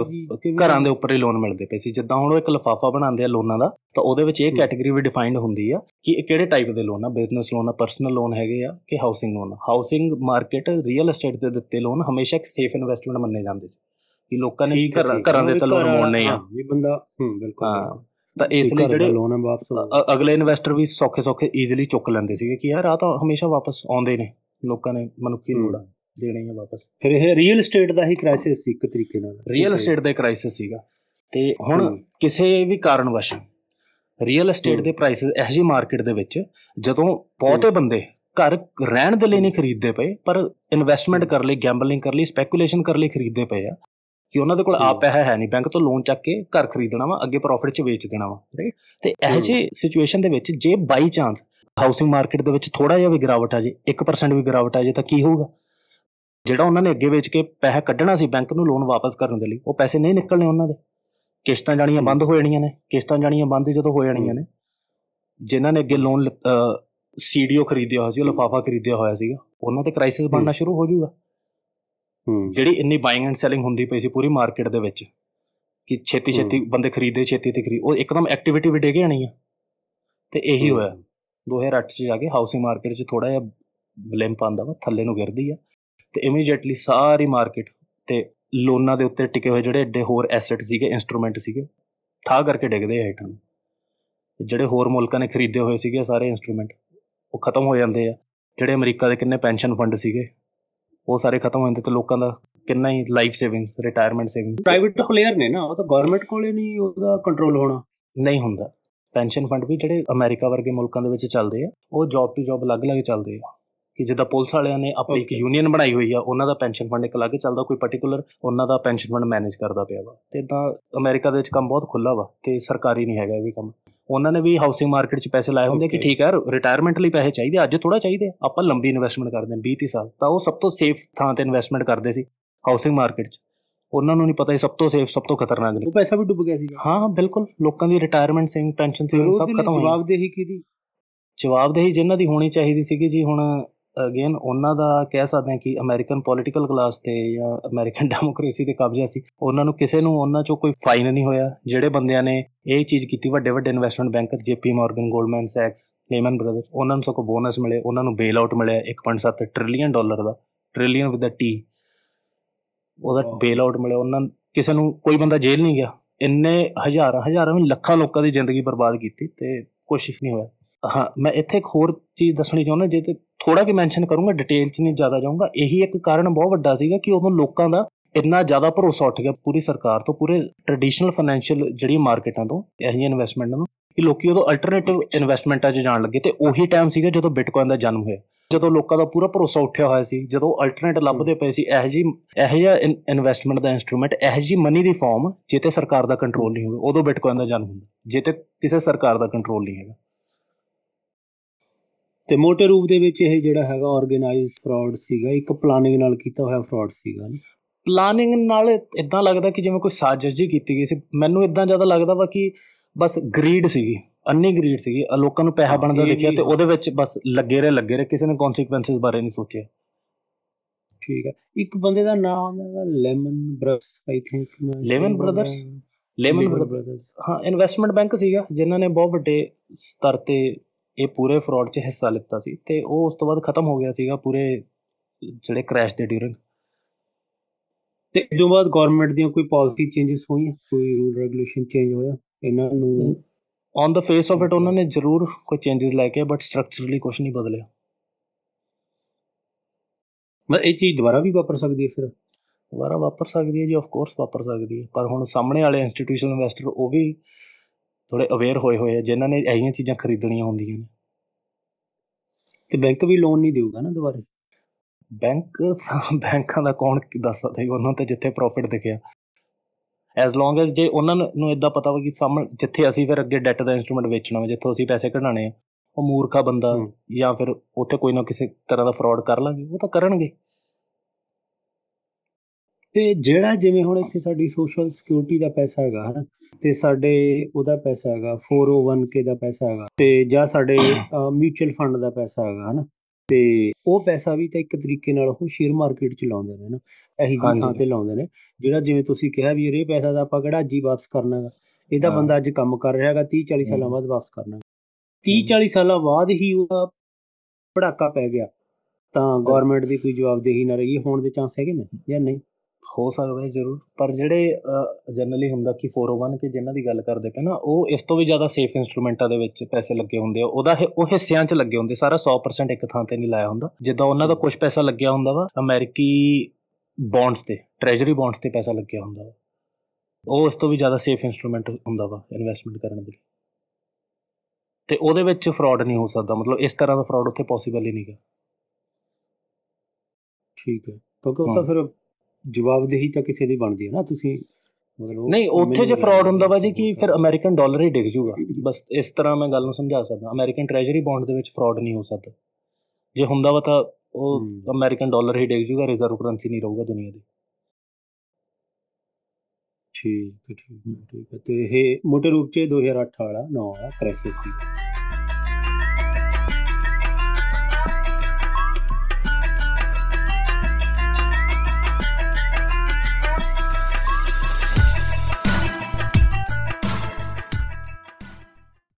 ਘਰਾਂ ਦੇ ਉੱਪਰ ਹੀ ਲੋਨ ਮਿਲਦੇ ਪਏ ਸੀ। ਜਿੱਦਾਂ ਹੁਣ ਉਹ ਇੱਕ ਲਫਾਫਾ ਬਣਾਉਂਦੇ ਆ ਲੋਨਾਂ ਦਾ ਤਾਂ ਉਹਦੇ ਵਿੱਚ ਇਹ ਕੈਟਾਗਰੀ ਵੀ ਡਿਫਾਈਨਡ ਹੁੰਦੀ ਆ ਕਿ ਇਹ ਕਿਹੜੇ ਟਾਈਪ ਦੇ ਲੋਨ ਆ? ਬਿਜ਼ਨਸ ਲੋਨ ਆ ਪਰਸਨਲ ਲੋਨ ਹੈਗੇ ਆ ਕਿ housing loan housing market real estate ਦੇ ਦਿੱਤੇ ਲੋਨ ਹਮੇਸ਼ਾ ਇੱਕ ਸੇਫ ਇਨਵੈਸਟਮੈਂਟ ਮੰਨੇ ਜਾਂਦੇ ਸੀ। ਕਿ ਲੋਕਾਂ ਨੇ ਘਰਾਂ ਦੇ ਤਾਂ ਲੋਨ ਮੋੜਨੇ ਆ। ਵੀ ਬੰਦਾ ਹੂੰ। ਬਿਲਕੁਲ। ਤਾਂ ਇਸ ਲਈ ਜਿਹੜੇ ਲੋਨ ਵਾਪਸ ਅਗਲੇ ਇਨਵੈਸਟਰ ਵੀ ਸੌਖੇ ਸੌਖੇ ਈਜ਼ੀਲੀ ਚੁੱਕ ਲੈਂਦੇ ਸੀਗੇ ਕਿ ਯਾਰ ਆ ਤਾਂ ਹਮੇਸ਼ਾ ਵਾਪਸ ਆਉਂਦੇ ਨੇ ਲੋਕਾਂ ਨੇ ਮਨੁੱਖੀ ਲੋੜਾਂ ਦੇਣੀ ਹੈ ਵਾਪਸ। ਫਿਰ ਇਹ ਰੀਅਲ ਏਸਟੇਟ ਦਾ ਹੀ ਕ੍ਰਾਈਸਿਸ ਸੀ ਇੱਕ ਤਰੀਕੇ ਨਾਲ। ਰੀਅਲ ਏਸਟੇਟ ਦਾ ਕ੍ਰਾਈਸਿਸ ਸੀਗਾ। ਤੇ ਹੁਣ ਕਿਸੇ ਵੀ ਕਾਰਨਵਸ਼ ਰੀਅਲ ਏਸਟੇਟ ਦੇ ਪ੍ਰਾਈਸਸ ਇਹ ਜੀ ਮਾਰਕੀਟ ਦੇ ਵਿੱਚ ਜਦੋਂ ਬਹੁਤੇ ਬੰਦੇ ਘਰ ਰਹਿਣ ਦੇ ਲਈ ਨਹੀਂ ਖਰੀਦਦੇ ਪਏ ਪਰ ਇਨਵੈਸਟਮੈਂਟ ਕਰ ਲਈ ਗੈਂਬਲਿੰਗ ਕਰ ਲਈ ਸਪੈਕੂਲੇਸ਼ਨ ਕਰ ਲਈ ਖਰੀਦਦੇ ਪਏ ਆ ਕਿ ਉਹਨਾਂ ਦੇ ਕੋਲ ਆ ਪੈਸਾ ਹੈ ਨਹੀਂ। ਬੈਂਕ ਤੋਂ ਲੋਨ ਚੱਕ ਕੇ ਘਰ ਖਰੀਦਣਾ ਵਾ ਅੱਗੇ ਪ੍ਰੋਫਿਟ 'ਚ ਵੇਚ ਦੇਣਾ ਵਾ ਰਾਈਟ ਤੇ ਇਹ ਜੀ ਸਿਚੁਏਸ਼ਨ ਦੇ ਵਿੱਚ ਜੇ ਬਾਈ ਚਾਂਸ ਹਾਊਸਿੰਗ ਮਾਰਕੀਟ ਦੇ ਵਿੱਚ ਥੋੜਾ ਜਿਹਾ ਵੀ ਗਿਰਾਵਟ ਆ ਜੇ 1% ਵੀ ਗਿਰਾਵਟ ਆ ਜੇ ਤਾਂ ਕੀ ਹੋਊਗਾ? ਜਿਹੜਾ ਉਹਨਾਂ ਨੇ ਅੱਗੇ ਵੇਚ ਕੇ ਪੈਸਾ ਕੱਢਣਾ ਸੀ ਬੈਂਕ ਨੂੰ ਲੋਨ ਵਾਪਸ ਕਰਨ ਦੇ ਲਈ ਉਹ ਪੈਸੇ ਨਹੀਂ ਨਿਕਲਣੇ ਉਹਨਾਂ ਦੇ। ਕਿਸ਼ਤਾਂ ਜਾਣੀਆਂ ਬੰਦ ਹੋ ਜਾਣੀਆਂ ਨੇ। ਕਿਸ਼ਤਾਂ ਜਾਣੀਆਂ ਬੰਦ ਜਦੋਂ ਹੋ ਜਾਣੀਆਂ ਨੇ। ਜਿਨ੍ਹਾਂ ਨੇ ਅੱਗੇ ਲੋਨ ਸੀਡੀਓ ਖਰੀਦਿਆ ਹੋਇਆ ਸੀ ਲਫਾਫਾ ਖਰੀਦਿਆ ਹੋਇਆ ਸੀਗਾ ਉਹਨਾਂ ਤੇ ਕ੍ਰਾਈਸਿਸ ਬਣਨਾ ਸ਼ੁਰੂ ਹੋ ਜਾਊਗਾ। ਜਿਹੜੀ ਇੰਨੀ ਬਾਇੰਗ ਐਂਡ ਸੈਲਿੰਗ ਹੁੰਦੀ ਪਈ ਸੀ ਪੂਰੀ ਮਾਰਕੀਟ ਦੇ ਵਿੱਚ ਕਿ ਛੇਤੀ ਛੇਤੀ ਬੰਦੇ ਖਰੀਦੇ ਛੇਤੀ ਤੇ ਖਰੀਦ ਉਹ ਇੱਕਦਮ ਐਕਟੀਵਿਟੀ ਵੀ ਡੇ ਜਾਣੀ ਆ। ਤੇ ਇਹੀ ਹੋਇਆ। 2008 ਚ ਜਾ ਕੇ ਹਾਊਸਿੰਗ ਮਾਰਕੀਟ 'ਚ ਥੋੜਾ ਜਿਹਾ ਬਲੇਮ ਪਾਉਂਦਾ ਵਾ ਥੱਲੇ ਨੂੰ ਗਿਰਦੀ ਆ। ਤੇ ਇਮੀਡੀਏਟਲੀ ਸਾਰੀ ਮਾਰਕੀਟ ਤੇ ਲੋਨਾਂ ਦੇ ਉੱਤੇ ਟਿਕੇ ਹੋਏ ਜਿਹੜੇ ਐਡੇ ਹੋਰ ਐਸੈਟ ਸੀਗੇ ਇਨਸਟਰੂਮੈਂਟ ਸੀਗੇ ਠਾ ਕਰਕੇ ਡਿੱਗਦੇ ਆ ਹੇਠਾਂ। ਜਿਹੜੇ ਹੋਰ ਮੁਲਕਾਂ ਨੇ ਖਰੀਦੇ ਹੋਏ ਸੀਗੇ ਸਾਰੇ ਇਨਸਟਰੂਮੈਂਟ ਉਹ ਖਤਮ ਹੋ ਜਾਂਦੇ ਆ। ਜਿਹੜੇ ਅਮਰੀਕਾ ਦੇ ਕਿੰਨੇ ਪੈਨਸ਼ਨ ਫੰਡ ਸੀਗੇ ਉਹ ਸਾਰੇ ਖਤਮ ਹੋ ਜਾਂਦੇ ਤੇ ਲੋਕਾਂ ਦਾ ਕਿੰਨਾ ਹੀ life savings retirement savings private player ਨੇ ਨਾ ਉਹ ਤਾਂ ਗਵਰਨਮੈਂਟ ਕੋਲੇ ਨਹੀਂ ਉਹਦਾ ਕੰਟਰੋਲ ਹੋਣਾ। ਨਹੀਂ ਹੁੰਦਾ। ਪੈਨਸ਼ਨ ਫੰਡ ਵੀ ਜਿਹੜੇ ਅਮਰੀਕਾ ਵਰਗੇ ਮੁਲਕਾਂ ਦੇ ਵਿੱਚ ਚੱਲਦੇ ਆ ਉਹ ਜੌਬ ਟੂ ਜੌਬ ਅਲੱਗ-ਅਲੱਗ ਚੱਲਦੇ ਆ। ਕਿ ਜਿੱਦਾਂ ਪੁਲਿਸ ਵਾਲਿਆਂ ਨੇ ਆਪਣੀ ਇੱਕ ਯੂਨੀਅਨ ਬਣਾਈ ਹੋਈ ਆ ਉਹਨਾਂ ਦਾ ਪੈਨਸ਼ਨ ਫੰਡ ਇੱਕ ਅਲੱਗ ਚੱਲਦਾ ਕੋਈ ਪਾਰਟਿਕੂਲਰ ਉਹਨਾਂ ਦਾ ਪੈਨਸ਼ਨ ਫੰਡ ਮੈਨੇਜ ਕਰਦਾ ਪਿਆ ਵਾ। ਤੇ ਇਦਾਂ ਅਮਰੀਕਾ ਦੇ ਵਿੱਚ ਕੰਮ ਬਹੁਤ ਖੁੱਲਾ ਵਾ ਤੇ ਸਰਕਾਰੀ ਨਹੀਂ ਹੈਗਾ ਇਹ ਵੀ ਕੰਮ। ਉਹਨਾਂ ਨੇ ਵੀ ਹਾਊਸਿੰਗ ਮਾਰਕੀਟ 'ਚ ਪੈਸੇ ਲਾਏ ਹੁੰਦੇ ਕਿ ਠੀਕ ਹੈ ਰਿਟਾਇਰਮੈਂਟ ਲਈ ਪੈਸੇ ਚਾਹੀਦੇ ਅੱਜ ਥੋੜਾ ਚਾਹੀਦੇ ਆਪਾਂ ਲੰਬੀ ਇਨਵੈਸਟਮੈਂਟ ਕਰਦੇ ਹਾਂ 20 30 ਸਾਲ। ਤਾਂ ਉਹ ਸਭ ਤੋਂ ਸੇਫ ਥਾਂ ਤੇ ਇਨਵੈਸਟਮੈਂਟ ਕਰਦੇ ਸੀ ਹਾਊਸਿੰਗ ਮਾਰਕੀਟ 'ਚ। ਉਹਨਾਂ ਨੂੰ ਨਹੀਂ ਪਤਾ ਇਹ ਸਭ ਤੋਂ ਸੇਫ ਸਭ ਤੋਂ ਖਤਰਨਾਕ ਨੇ। ਉਹ ਪੈਸਾ ਵੀ ਡੁੱਬ ਗਿਆ ਸੀ ਹਾਂ ਬਿਲਕੁਲ। ਲੋਕਾਂ ਦੀ ਰਿਟਾਇਰਮੈਂਟ ਸੇਵਿੰਗ ਪੈਨਸ਼ਨ ਸੇਵਿੰਗ ਸਭ ਖਤਮ ਹੋ ਗਈ ਜਵਾਬਦੇਹੀ ਕਿਹਦੀ? ਜਵਾਬਦੇਹੀ ਜਿਨ੍ਹਾਂ ਦੀ ਹੋਣੀ ਚਾਹੀਦੀ ਸੀਗੀ ਜੀ ਹੁਣ ਅਗੇਨ ਉਹਨਾਂ ਦਾ ਕਹਿ ਸਕਦੇ ਹਾਂ ਕਿ ਅਮਰੀਕਨ ਪੋਲਿਟੀਕਲ ਕਲਾਸ ਤੇ ਜਾਂ ਅਮਰੀਕਨ ਡੈਮੋਕ੍ਰੇਸੀ ਦੇ ਕਬਜ਼ਾ ਸੀ ਉਹਨਾਂ ਨੂੰ ਕਿਸੇ ਨੂੰ ਉਹਨਾਂ ਚੋਂ ਕੋਈ ਫਾਈਨ ਨਹੀਂ ਹੋਇਆ। ਜਿਹੜੇ ਬੰਦਿਆਂ ਨੇ ਇਹ ਚੀਜ਼ ਕੀਤੀ ਵੱਡੇ ਵੱਡੇ investment banker JP Morgan Goldman sex Lehman Brothers ਉਹਨਾਂ ਨੂੰ ਸਗੋਂ ਬੋਨਸ ਮਿਲੇ ਉਹਨਾਂ ਨੂੰ ਬੇਲ ਆਊਟ ਮਿਲਿਆ 1.7 ਟ੍ਰਿਲੀਅਨ ਡਾਲਰ ਦਾ ਟ੍ਰਿਲੀਅਨ ਵਿਦ ਅ ਟੀ ਉਹਦਾ ਬੇਲ ਆਊਟ ਮਿਲਿਆ ਉਹਨਾਂ ਕਿਸੇ ਨੂੰ ਕੋਈ ਬੰਦਾ ਜੇਲ੍ਹ ਨਹੀਂ ਗਿਆ। ਇੰਨੇ ਹਜ਼ਾਰਾਂ ਹਜ਼ਾਰਾਂ ਵੀ ਲੱਖਾਂ ਲੋਕਾਂ ਦੀ ਜ਼ਿੰਦਗੀ ਬਰਬਾਦ ਕੀਤੀ ਤੇ ਕੁਝ ਨਹੀਂ ਹੋਇਆ। ਹਾਂ, ਮੈਂ ਇੱਥੇ ਇੱਕ ਹੋਰ ਚੀਜ਼ ਦੱਸਣੀ ਚਾਹੁੰਦਾ, ਜੇ ਤੇ ਥੋੜਾ ਕਿ ਮੈਂਸ਼ਨ ਕਰੂੰਗਾ ਡਿਟੇਲ 'ਚ ਨਹੀਂ ਜ਼ਿਆਦਾ ਜਾਊਂਗਾ। ਇਹੀ ਇੱਕ ਕਾਰਨ ਬਹੁਤ ਵੱਡਾ ਸੀਗਾ ਕਿ ਉਦੋਂ ਲੋਕਾਂ ਦਾ ਇੰਨਾ ਜ਼ਿਆਦਾ ਭਰੋਸਾ ਉੱਠ ਗਿਆ ਪੂਰੀ ਸਰਕਾਰ ਤੋਂ, ਪੂਰੇ ਟ੍ਰੈਡੀਸ਼ਨਲ ਫਾਈਨੈਂਸ਼ੀਅਲ ਜਿਹੜੀ ਮਾਰਕੀਟਾਂ ਤੋਂ, ਇਹ ਜਿਹੀ ਇਨਵੈਸਟਮੈਂਟਾਂ ਨੂੰ, ਕਿ ਲੋਕੀ ਉਦੋਂ ਅਲਟਰਨੇਟਿਵ ਇਨਵੈਸਟਮੈਂਟਾਂ 'ਚ ਜਾਣ ਲੱਗੇ ਤੇ ਉਹੀ ਟਾਈਮ ਸੀਗਾ ਜਦੋਂ ਬਿਟਕੋਇਨ ਦਾ ਜਨਮ ਹੋਇਆ। ਜਦੋਂ ਲੋਕਾਂ ਦਾ ਪੂਰਾ ਭਰੋਸਾ ਉੱਠਿਆ ਹੋਇਆ ਸੀ, ਜਦੋਂ ਅਲਟਰਨੇਟ ਲੱਭਦੇ ਪਏ ਸੀ, ਇਹ ਜੀ ਇਹ ਜਿਹਾ ਇਨਵੈਸਟਮੈਂਟ ਦਾ ਇਨਸਟਰੂਮੈਂਟ ਇਹ ਜੀ ਮਨੀ ਦੀ ਫਾਰਮ ਜਿੱਤੇ ਸਰਕਾਰ ਦਾ ਕੰਟਰੋਲ ਨਹੀਂ ਹੋਵੇ, ਉਦੋਂ ਬਿਟਕੋਇਨ ਦਾ ਜਨਮ ਹੁੰਦਾ ਜਿੱਤੇ ਕਿਸੇ ਸਰਕਾਰ ਦਾ ਕੰਟਰੋਲ ਨਹੀਂ ਹੈਗਾ। ਤੇ ਮੋਟੇ ਰੂਪ ਦੇ ਵਿੱਚ ਇਹ ਜਿਹੜਾ ਹੈਗਾ ਆਰਗੇਨਾਈਜ਼ਡ ਫਰਾਡ ਸੀਗਾ ਇੱਕ ਪਲਾਨਿੰਗ ਨਾਲ ਕੀਤਾ ਹੋਇਆ ਫਰਾਡ ਸੀਗਾ ਪਲਾਨਿੰਗ ਨਾਲ ਇਦਾਂ ਲੱਗਦਾ ਕਿ ਜਿਵੇਂ ਕੋਈ ਸਾਜ਼ਿਸ਼ ਜੀ ਕੀਤੀ ਗਈ ਸੀ। ਮੈਨੂੰ ਇਦਾਂ ਜ਼ਿਆਦਾ ਲੱਗਦਾ ਵਾ ਕਿ ਬਸ ਗਰੀਡ ਸੀਗੀ ਅੰਨੀ ਗਰੀਡ ਸੀਗੀ। ਲੋਕਾਂ ਨੂੰ ਪੈਸਾ ਬਣਦਾ ਦੇਖਿਆ ਤੇ ਉਹਦੇ ਵਿੱਚ ਬਸ ਲੱਗੇ ਰਹੇ ਲੱਗੇ ਰਹੇ। ਕਿਸੇ ਨੇ ਕਨਸੀਕੁਐਂਸਸ ਬਾਰੇ ਨਹੀਂ ਸੋਚਿਆ। ਠੀਕ ਹੈ। ਇੱਕ ਬੰਦੇ ਦਾ ਨਾਮ ਹੈਗਾ Lehman Brothers I think Lehman Brothers Lehman Brothers ਹਾਂ ਇਨਵੈਸਟਮੈਂਟ ਬੈਂਕ ਸੀਗਾ ਜਿਨ੍ਹਾਂ ਨੇ ਬਹੁਤ ਵੱਡੇ ਸਤਰ ਤੇ ਇਹ ਪੂਰੇ ਫਰਾਡ 'ਚ ਹਿੱਸਾ ਲਿੱਤਾ ਸੀ ਤੇ ਉਹ ਉਸ ਤੋਂ ਬਾਅਦ ਖਤਮ ਹੋ ਗਿਆ ਸੀਗਾ ਪੂਰੇ ਜਿਹੜੇ ਕ੍ਰੈਸ਼ ਦੇ ਡਿਊਰਿੰਗ ਤੇ ਤੋਂ ਬਾਅਦ ਗਵਰਨਮੈਂਟ ਦੀਆਂ ਕੋਈ ਪਾਲਿਸੀ ਚੇਂਜਸ ਹੋਈਆਂ? ਕੋਈ ਰੂਲ ਰੈਗੂਲੇਸ਼ਨ ਚੇਂਜ ਹੋਇਆ? ਇਹਨਾਂ ਨੂੰ on the face of it ਉਹਨਾਂ ਨੇ ਜ਼ਰੂਰ ਕੋਈ ਚੇਂਜਸ ਲੈ ਕੇ ਬਟ ਸਟਰਕਚਰਲੀ ਕੁਝ ਨਹੀਂ ਬਦਲਿਆ। ਮੈਂ ਇਹ ਚੀਜ਼ ਦੁਬਾਰਾ ਵੀ ਵਾਪਰ ਸਕਦੀ ਹੈ ਫਿਰ? ਦੁਬਾਰਾ ਵਾਪਰ ਸਕਦੀ ਹੈ ਜੀ ਆਫ ਕੋਰਸ ਵਾਪਰ ਸਕਦੀ ਹੈ। ਪਰ ਹੁਣ ਸਾਹਮਣੇ ਵਾਲੇ ਇੰਸਟੀਟਿਊਸ਼ਨਲ ਇਨਵੈਸਟਰ ਉਹ ਵੀ ਥੋੜੇ ਅਵੇਅਰ ਹੋਏ ਹੋਏ ਆ ਜਿਨ੍ਹਾਂ ਨੇ ਐਹੀਆਂ ਚੀਜ਼ਾਂ ਖਰੀਦਣੀਆਂ ਹੁੰਦੀਆਂ ਨੇ। ਤੇ ਬੈਂਕ ਵੀ ਲੋਨ ਨਹੀਂ ਦੇਊਗਾ ਨਾ ਦੁਬਾਰੇ? ਬੈਂਕ ਬੈਂਕਾਂ ਦਾ ਕੌਣ ਦੱਸ ਸਕਦਾ ਉਹਨਾਂ ਤੇ ਜਿੱਥੇ ਪ੍ਰੋਫਿਟ ਦਿਖਿਆ। ਐਸ ਲੌਂਗ ਐਸ ਜੇ ਉਹਨਾਂ ਨੂੰ ਇਦਾਂ ਪਤਾ ਵਾ ਕਿ ਸਾਹਮਣੇ ਜਿੱਥੇ ਅਸੀਂ ਫਿਰ ਅੱਗੇ ਡੈਟ ਦਾ ਇਨਸਟਰੂਮੈਂਟ ਵੇਚਣਾ ਵਾ ਜਿੱਥੋਂ ਅਸੀਂ ਪੈਸੇ ਕਢਾਣੇ ਆ ਉਹ ਮੂਰਖਾ ਬੰਦਾ ਜਾਂ ਫਿਰ ਉੱਥੇ ਕੋਈ ਨਾ ਕਿਸੇ ਤਰ੍ਹਾਂ ਦਾ ਫਰਾਡ ਕਰ ਲਾਂਗੇ ਉਹ ਤਾਂ ਕਰਨਗੇ। ਤੇ ਜਿਹੜਾ ਜਿਵੇਂ ਹੁਣ ਇੱਥੇ ਸਾਡੀ ਸੋਸ਼ਲ ਸਿਕਿਉਰਿਟੀ ਦਾ ਪੈਸਾ ਹੈਗਾ ਹਨ ਤੇ ਸਾਡੇ ਉਹਦਾ ਪੈਸਾ ਹੈਗਾ 401k ਦਾ ਪੈਸਾ ਹੈਗਾ ਤੇ ਜਾਂ ਸਾਡੇ ਮਿਊਚੁਅਲ ਫੰਡ ਦਾ ਪੈਸਾ ਹੈਗਾ ਹਨ? ਤੇ ਉਹ ਪੈਸਾ ਵੀ ਤਾਂ ਇੱਕ ਤਰੀਕੇ ਨਾਲ ਉਹ ਸ਼ੇਅਰ ਮਾਰਕੀਟ 'ਚ ਲਾਉਂਦੇ ਨੇ ਨਾ ਇਹੀ ਜੀ ਥਾਂ ਤੇ ਲਾਉਂਦੇ ਨੇ ਜਿਹੜਾ ਜਿਵੇਂ ਤੁਸੀਂ ਕਿਹਾ ਵੀ ਇਹ ਪੈਸਾ ਦਾ ਆਪਾਂ ਕਿਹੜਾ ਅੱਜ ਹੀ ਵਾਪਸ ਕਰਨਾ ਹੈਗਾ। ਇਹਦਾ ਬੰਦਾ ਅੱਜ ਕੰਮ ਕਰ ਰਿਹਾ ਹੈਗਾ 30 40 ਸਾਲਾਂ ਬਾਅਦ ਵਾਪਸ ਕਰਨਾ 30 40 ਸਾਲਾਂ ਬਾਅਦ ਹੀ ਉਹਦਾ ਪੜਾਕਾ ਪੈ ਗਿਆ। ਤਾਂ ਗਵਰਨਮੈਂਟ ਦੀ ਕੋਈ ਜਵਾਬਦੇਹੀ ਨਾ ਰਹੀ ਹੋਣ ਦੇ ਚਾਂਸ ਹੈਗੇ ਨੇ ਜਾਂ ਨਹੀਂ? ਹੋ ਸਕਦਾ ਹੈ ਜ਼ਰੂਰ। ਪਰ ਜਿਹੜੇ ਜਨਰਲੀ ਹੁੰਦਾ ਕਿ 401 ਕੇ ਜਿਨ੍ਹਾਂ ਦੀ ਗੱਲ ਕਰਦੇ ਪਏ ਨਾ ਉਹ ਇਸ ਤੋਂ ਵੀ ਜ਼ਿਆਦਾ ਸੇਫ ਇਨਸਟਰੂਮੈਂਟਾਂ ਦੇ ਵਿੱਚ ਪੈਸੇ ਲੱਗੇ ਹੁੰਦੇ ਆ। ਉਹਦਾ ਉਹ ਹਿੱਸਿਆਂ 'ਚ ਲੱਗੇ ਹੁੰਦੇ ਸਾਰਾ 100% ਇੱਕ ਥਾਂ ਤੇ ਨਹੀਂ ਲਾਇਆ ਹੁੰਦਾ। ਜਿੱਦਾਂ ਉਹਨਾਂ ਦਾ ਕੁਝ ਪੈਸਾ ਲੱਗਿਆ ਹੁੰਦਾ ਵਾ ਅਮਰੀਕੀ ਬੌਂਡਸ ਤੇ ਟ੍ਰੈਜਰੀ ਬੌਂਡਸ ਤੇ ਪੈਸਾ ਲੱਗਿਆ ਹੁੰਦਾ ਵਾ। ਉਹ ਇਸ ਤੋਂ ਵੀ ਜ਼ਿਆਦਾ ਸੇਫ ਇਨਸਟਰੂਮੈਂਟ ਹੁੰਦਾ ਵਾ ਇਨਵੈਸਟਮੈਂਟ ਕਰਨ ਦੇ ਲਈ। ਤੇ ਉਹਦੇ ਵਿੱਚ ਫਰਾਡ ਨਹੀਂ ਹੋ ਸਕਦਾ ਮਤਲਬ ਇਸ ਤਰ੍ਹਾਂ ਦਾ ਫਰਾਡ ਉੱਥੇ ਪੋਸੀਬਲ ਹੀ ਨਹੀਂਗਾ ਠੀਕ ਹੈ। ਕਿਉਂਕਿ ਉਹ ਤਾਂ ਫਿਰ ਜਵਾਬਦੇਹੀ ਤਾਂ ਕਿਸੇ ਦੀ ਬਣਦੀ ਹੈ ਨਾ ਤੁਸੀਂ ਮਤਲਬ ਨਹੀਂ ਉੱਥੇ ਜੇ ਫਰਾਡ ਹੁੰਦਾ ਵਾ ਜੀ ਕਿ ਫਿਰ ਅਮਰੀਕਨ ਡਾਲਰ ਹੀ ਡਿੱਗ ਜੂਗਾ। ਬਸ ਇਸ ਤਰ੍ਹਾਂ ਮੈਂ ਗੱਲ ਨੂੰ ਸਮਝਾ ਸਕਦਾ। ਅਮਰੀਕਨ ਟ੍ਰੈਜਰੀ ਬੌਂਡ ਦੇ ਵਿੱਚ ਫਰਾਡ ਨਹੀਂ ਹੋ ਸਕਦਾ। ਜੇ ਹੁੰਦਾ ਵਾ ਤਾਂ ਉਹ ਅਮਰੀਕਨ ਡਾਲਰ ਹੀ ਡਿੱਗ ਜੂਗਾ ਰਿਜ਼ਰਵ ਕਰੰਸੀ ਨਹੀਂ ਰਹੂਗਾ ਦੁਨੀਆ ਦੀ। ਠੀਕ ਠੀਕ ਹੈ ਤੇ ਇਹ ਮੋਟੇ ਰੂਪ 'ਚ 2008 ਵਾਲਾ 9 ਵਾਲਾ ਕ੍ਰਾਈਸਿਸ ਸੀ।